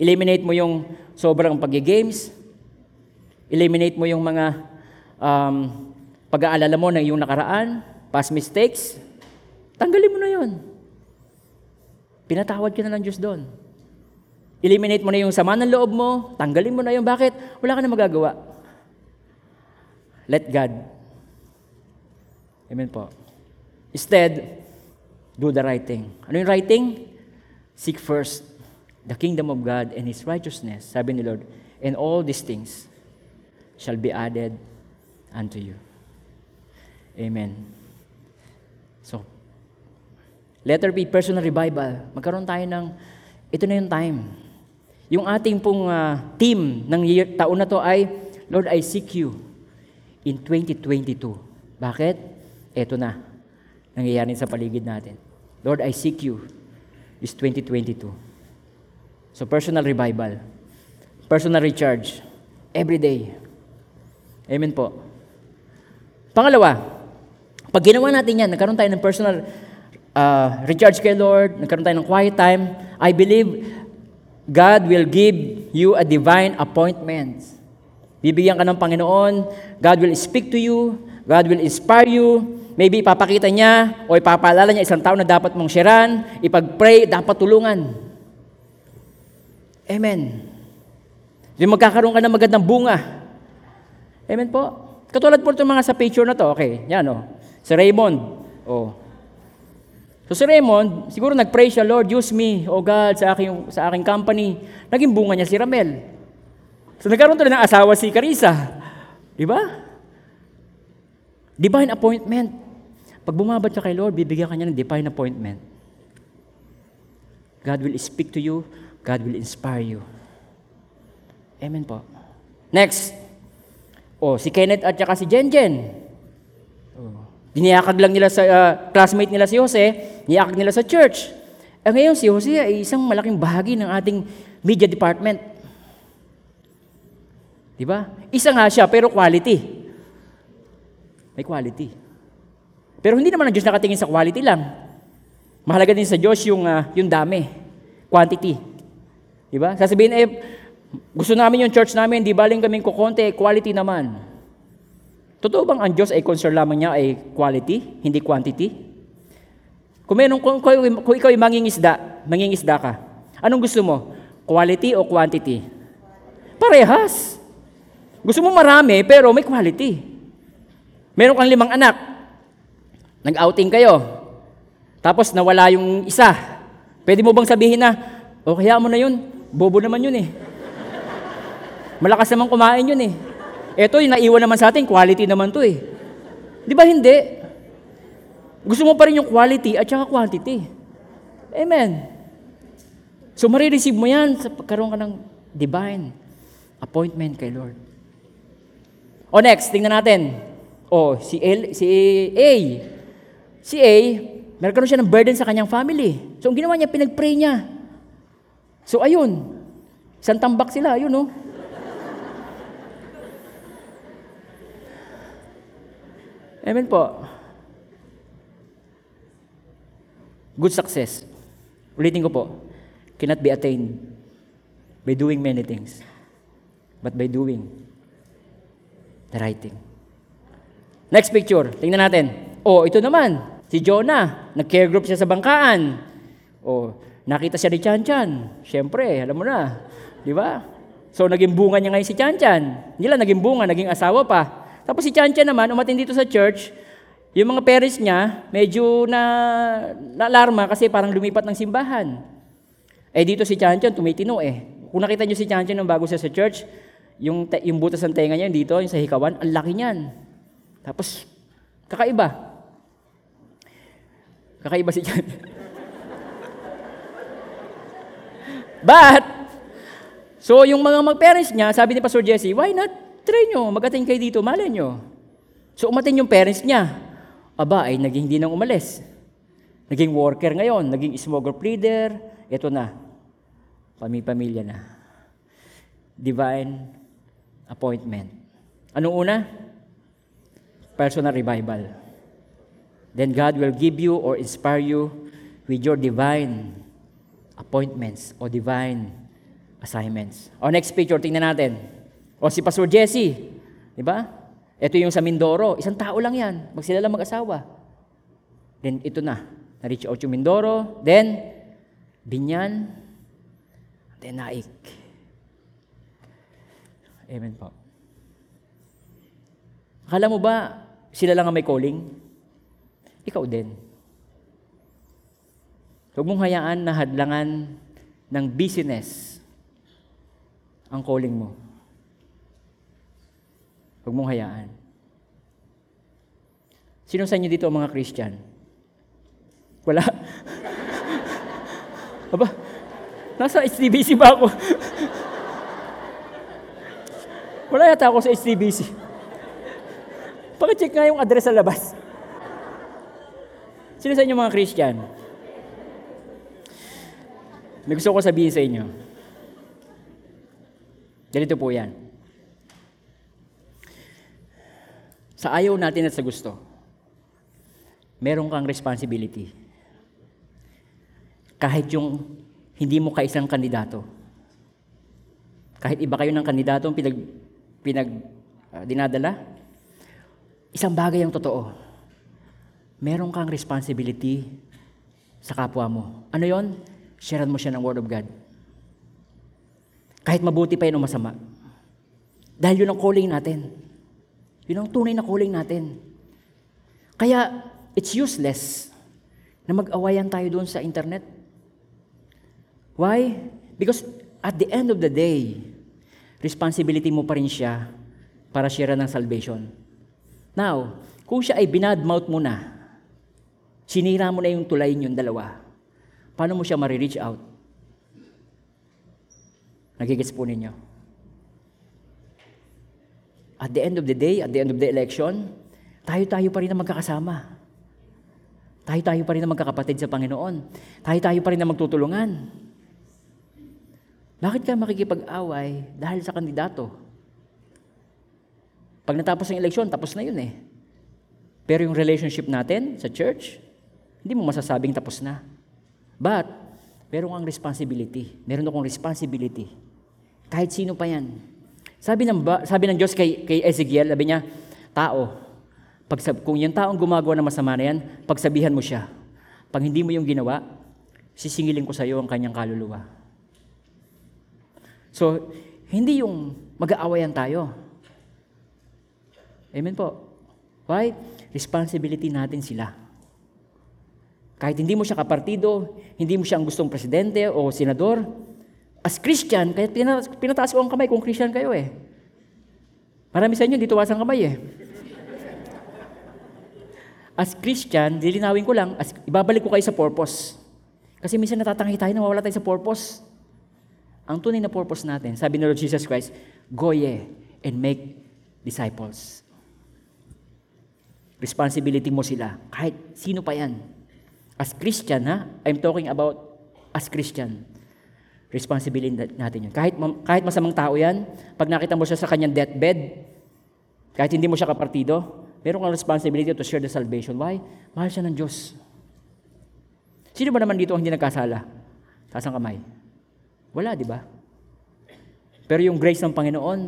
Eliminate mo yung sobrang pag-games. Eliminate mo yung mga um, pag-aalala mo ng iyong nakaraan, past mistakes. Tanggalin mo na yon. Pinatawad ka na ng Diyos doon. Eliminate mo na yung sama ng loob mo, tanggalin mo na yung bakit, wala ka na magagawa. Let God. Amen po. Instead, do the right thing. Ano yung right thing? Seek first the kingdom of God and His righteousness, sabi ni Lord, and all these things shall be added unto you. Amen. So, letter B, personal revival. Magkaroon tayo ng, ito na yung time. Yung ating pong uh, team ng year, taon na to ay, Lord, I seek you in 2022. Bakit? Ito na. Nangyayari sa paligid natin. Lord, I seek you is 2022. So personal revival. Personal recharge. Every day. Amen po. Pangalawa, pag ginawa natin yan, nagkaroon tayo ng personal uh, recharge kay Lord, nagkaroon tayo ng quiet time, I believe God will give you a divine appointment. Bibigyan ka ng Panginoon, God will speak to you, God will inspire you, maybe ipapakita niya o ipapaalala niya isang tao na dapat mong sharean, ipag-pray, dapat tulungan. Amen. Yung magkakaroon ka ng magandang bunga. Amen po. Katulad po itong mga sa picture na to. Okay, yan o. Oh. Si Raymond. Oh. So si Raymond, siguro nag-pray siya, Lord, use me, oh God, sa aking, sa aking company. Naging bunga niya si Ramel. So nagkaroon tuloy ng asawa si Carissa. Di ba? Divine appointment. Pag bumabat ka kay Lord, bibigyan ka niya ng divine appointment. God will speak to you. God will inspire you. Amen po. Next. Oh, si Kenneth at saka si Jenjen. Oh. Diniyakag lang nila sa uh, classmate nila si Jose, niyakag nila sa church. Eh ngayon si Jose ay isang malaking bahagi ng ating media department. Di ba? Isa nga siya, pero quality. May quality. Pero hindi naman ang Diyos nakatingin sa quality lang. Mahalaga din sa Diyos yung, uh, yung dami, quantity. Di ba? Sasabihin, eh, gusto namin yung church namin, di baling kaming kukonte, quality naman. Totoo bang ang Diyos ay concern lamang niya ay quality, hindi quantity? Kung, meron, kung, kung, kung ikaw ay mangingisda, mangingisda ka, anong gusto mo? Quality o quantity? Parehas. Gusto mo marami, pero may quality. Meron kang limang anak. Nag-outing kayo. Tapos nawala yung isa. Pwede mo bang sabihin na, o kaya mo na yun, bobo naman yun eh. Malakas naman kumain yun eh. Ito, yung naiwan naman sa atin, quality naman to eh. Di ba hindi? Gusto mo pa rin yung quality at saka quantity. Amen. So, marireceive mo yan sa pagkaroon ka ng divine appointment kay Lord. O next, tingnan natin. O, si, L, si A. Si A, meron siya ng burden sa kanyang family. So, ang ginawa niya, pinag-pray niya. So, ayun. Isang tambak sila, ayun, no? Amen po. Good success. Ulitin ko po. Cannot be attained by doing many things, but by doing the right thing. Next picture. Tingnan natin. Oh, ito naman. Si Jonah. Nag-care group siya sa bangkaan. Oh, nakita siya ni Chan Chan. Siyempre, alam mo na. Di ba? So, naging bunga niya ngayon si Chan Chan. Hindi lang naging bunga, naging asawa pa. Tapos si Chancha naman, umatin dito sa church, yung mga parents niya, medyo na na-alarma kasi parang lumipat ng simbahan. Eh dito si Chanchan, tumitino eh. Kung nakita niyo si Chanchan nung bago siya sa church, yung, yung butas ng tenga niya dito, yung sa hikawan, ang laki niyan. Tapos, kakaiba. Kakaiba si Chanchan. But, so yung mga mag-parents niya, sabi ni Pastor Jesse, why not Try nyo, mag-attend kayo dito, malay nyo. So umatin yung parents niya. Aba, ay naging hindi nang umalis. Naging worker ngayon, naging small group leader, ito na. Pami-pamilya na. Divine appointment. Anong una? Personal revival. Then God will give you or inspire you with your divine appointments or divine assignments. O next picture, tingnan natin. O si Pastor Jesse, di ba? Ito yung sa Mindoro, isang tao lang yan, mag sila lang mag-asawa. Then ito na, na-reach out yung Mindoro, then Binyan, Tenaik. Amen po. Akala mo ba sila lang ang may calling? Ikaw din. Huwag mong hayaan na hadlangan ng business ang calling mo. Huwag mong hayaan. Sino sa inyo dito ang mga Christian? Wala? Aba, nasa HTBC ba ako? Wala yata ako sa HTBC. Pakicheck nga yung address sa labas. Sino sa inyo mga Christian? May gusto ko sabihin sa inyo. Ganito po yan. Sa ayaw natin at sa gusto, meron kang responsibility. Kahit yung hindi mo kaisang kandidato. Kahit iba kayo ng kandidato ang pinag, pinag ah, dinadala, isang bagay ang totoo. Meron kang responsibility sa kapwa mo. Ano yon? Sharean mo siya ng Word of God. Kahit mabuti pa yun o masama. Dahil yun ang calling natin. Yun ang tunay na calling natin. Kaya, it's useless na mag-awayan tayo doon sa internet. Why? Because at the end of the day, responsibility mo pa rin siya para share ng salvation. Now, kung siya ay binadmouth mo na, sinira mo na yung tulay yung dalawa, paano mo siya marireach out? Nagigits po ninyo. At the end of the day, at the end of the election, tayo-tayo pa rin na magkakasama. Tayo-tayo pa rin na magkakapatid sa Panginoon. Tayo-tayo pa rin na magtutulungan. Bakit ka makikipag-away? Dahil sa kandidato. Pag natapos ang eleksyon, tapos na yun eh. Pero yung relationship natin sa church, hindi mo masasabing tapos na. But, meron kang responsibility. Meron akong responsibility. Kahit sino pa yan. Sabi ng, ba, sabi ng Diyos kay, kay Ezekiel, sabi niya, tao, pag, kung yung taong gumagawa ng masama na yan, pagsabihan mo siya. Pag hindi mo yung ginawa, sisingilin ko sa iyo ang kanyang kaluluwa. So, hindi yung mag-aawayan tayo. Amen po. Why? Responsibility natin sila. Kahit hindi mo siya kapartido, hindi mo siya ang gustong presidente o senador, as Christian, kahit pinataas ko ang kamay kung Christian kayo eh. Marami sa inyo, dito wasang kamay eh. As Christian, lilinawin ko lang, as, ibabalik ko kayo sa purpose. Kasi minsan natatangi tayo, nawawala tayo sa purpose. Ang tunay na purpose natin, sabi ni Lord Jesus Christ, go ye and make disciples. Responsibility mo sila, kahit sino pa yan. As Christian, ha? I'm talking about as Christian. Responsibility natin yun. Kahit, kahit masamang tao yan, pag nakita mo siya sa kanyang deathbed, kahit hindi mo siya kapartido, meron kang responsibility to share the salvation. Why? Mahal siya ng Diyos. Sino ba naman dito ang hindi nagkasala? Taas ang kamay. Wala, di ba? Pero yung grace ng Panginoon,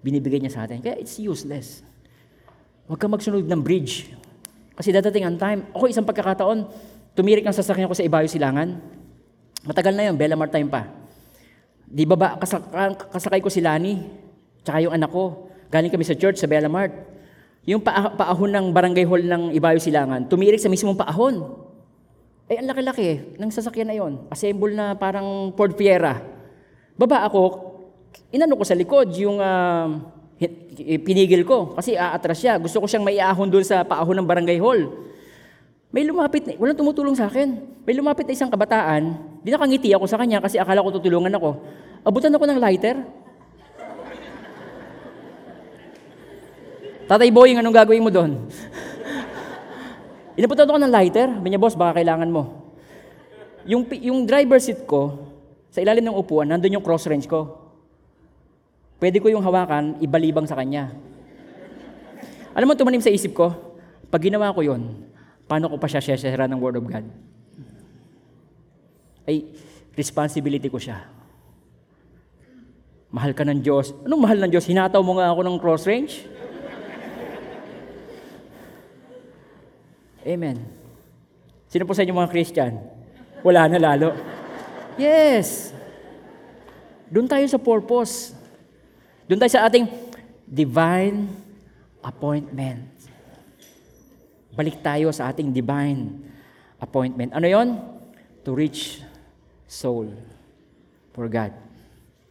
binibigay niya sa atin. Kaya it's useless. Huwag kang magsunod ng bridge. Kasi dadating ang time, ako isang pagkakataon, tumirik ang sasakyan ko sa Ibayo Silangan. Matagal na yun, Bella time pa. Di ba ba, kasak- kasakay ko si Lani, tsaka yung anak ko. Galing kami sa church sa Bella Mart. Yung pa- paahon ng barangay hall ng Ibayo Silangan, tumirik sa mismong paahon. Eh, ang laki-laki ng sasakyan na yon. Assemble na parang Ford Fiera. Baba ako, inano ko sa likod yung uh, pinigil ko kasi aatras siya. Gusto ko siyang maiahon doon sa paahon ng barangay hall. May lumapit, na, walang tumutulong sa akin. May lumapit na isang kabataan, di nakangiti ako sa kanya kasi akala ko tutulungan ako. Abutan ako ng lighter. Tatay Boying, anong gagawin mo doon? Inabutan ako ng lighter. Sabi niya, boss, baka kailangan mo. Yung, yung driver seat ko, sa ilalim ng upuan, nandun yung cross range ko. Pwede ko yung hawakan, ibalibang sa kanya. Alam mo, tumanim sa isip ko, pag ginawa ko yon, paano ko pa siya share ng Word of God? Ay, responsibility ko siya. Mahal ka ng Diyos. Anong mahal ng Diyos? Hinataw mo nga ako ng cross range? Amen. Sino po sa inyo mga Christian? Wala na lalo. Yes. Doon tayo sa purpose. Doon tayo sa ating divine appointment. Balik tayo sa ating divine appointment. Ano yon? To reach soul for God.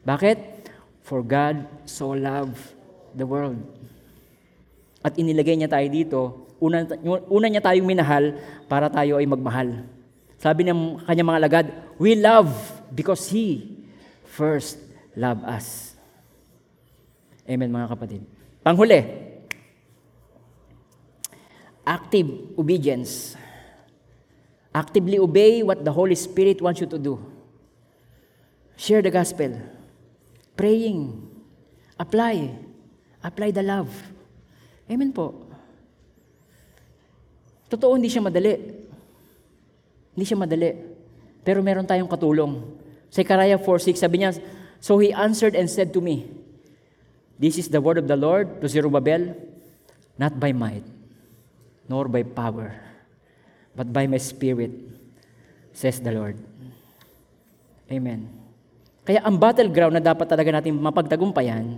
Bakit? For God so loved the world. At inilagay niya tayo dito, una, una niya tayong minahal para tayo ay magmahal. Sabi ng kanyang mga lagad, we love because He first loved us. Amen mga kapatid. Panghuli, active obedience. Actively obey what the Holy Spirit wants you to do. Share the gospel. Praying. Apply. Apply the love. Amen po. Totoo, hindi siya madali. Hindi siya madali. Pero meron tayong katulong. Sa Zechariah 4.6, sabi niya, So he answered and said to me, This is the word of the Lord to Zerubbabel, not by might, nor by power, but by my spirit, says the Lord. Amen. Kaya ang battleground na dapat talaga natin mapagtagumpayan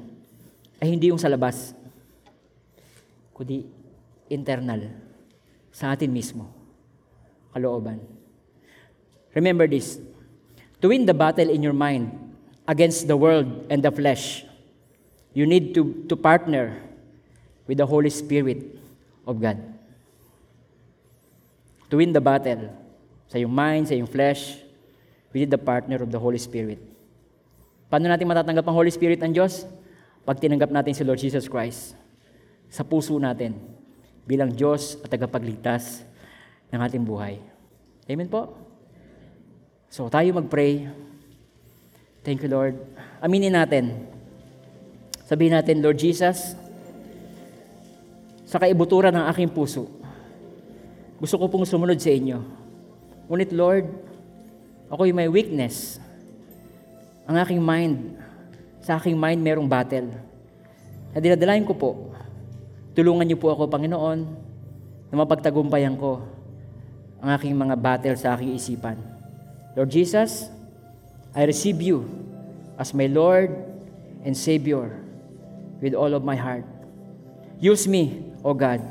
ay hindi yung sa labas, kundi internal, sa atin mismo, kalooban. Remember this, to win the battle in your mind against the world and the flesh, you need to, to partner with the Holy Spirit of God. To win the battle sa iyong mind, sa iyong flesh, we need the partner of the Holy Spirit. Paano natin matatanggap ang Holy Spirit ng Diyos? Pag tinanggap natin si Lord Jesus Christ sa puso natin bilang Diyos at tagapagligtas ng ating buhay. Amen po? So tayo mag-pray. Thank you, Lord. Aminin natin. Sabihin natin, Lord Jesus, sa kaibuturan ng aking puso, gusto ko pong sumunod sa inyo. Ngunit, Lord, ako'y may weakness. Ang aking mind, sa aking mind merong battle. Na dinadalayan ko po, tulungan niyo po ako, Panginoon, na mapagtagumpayan ko ang aking mga battle sa aking isipan. Lord Jesus, I receive you as my Lord and Savior with all of my heart. Use me, O God.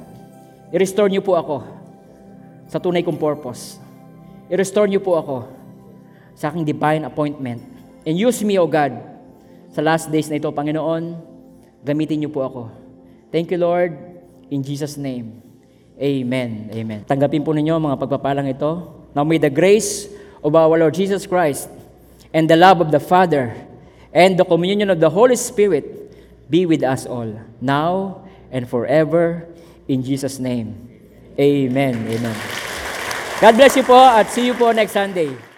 I-restore niyo po ako sa tunay kong purpose. I-restore niyo po ako sa aking divine appointment. And use me, O God, sa last days na ito, Panginoon, gamitin niyo po ako. Thank you, Lord, in Jesus' name. Amen. Amen. Tanggapin po ninyo mga pagpapalang ito. Now may the grace of our Lord Jesus Christ and the love of the Father and the communion of the Holy Spirit be with us all, now and forever, in Jesus' name. Amen. Amen. God bless you po at see you po next Sunday.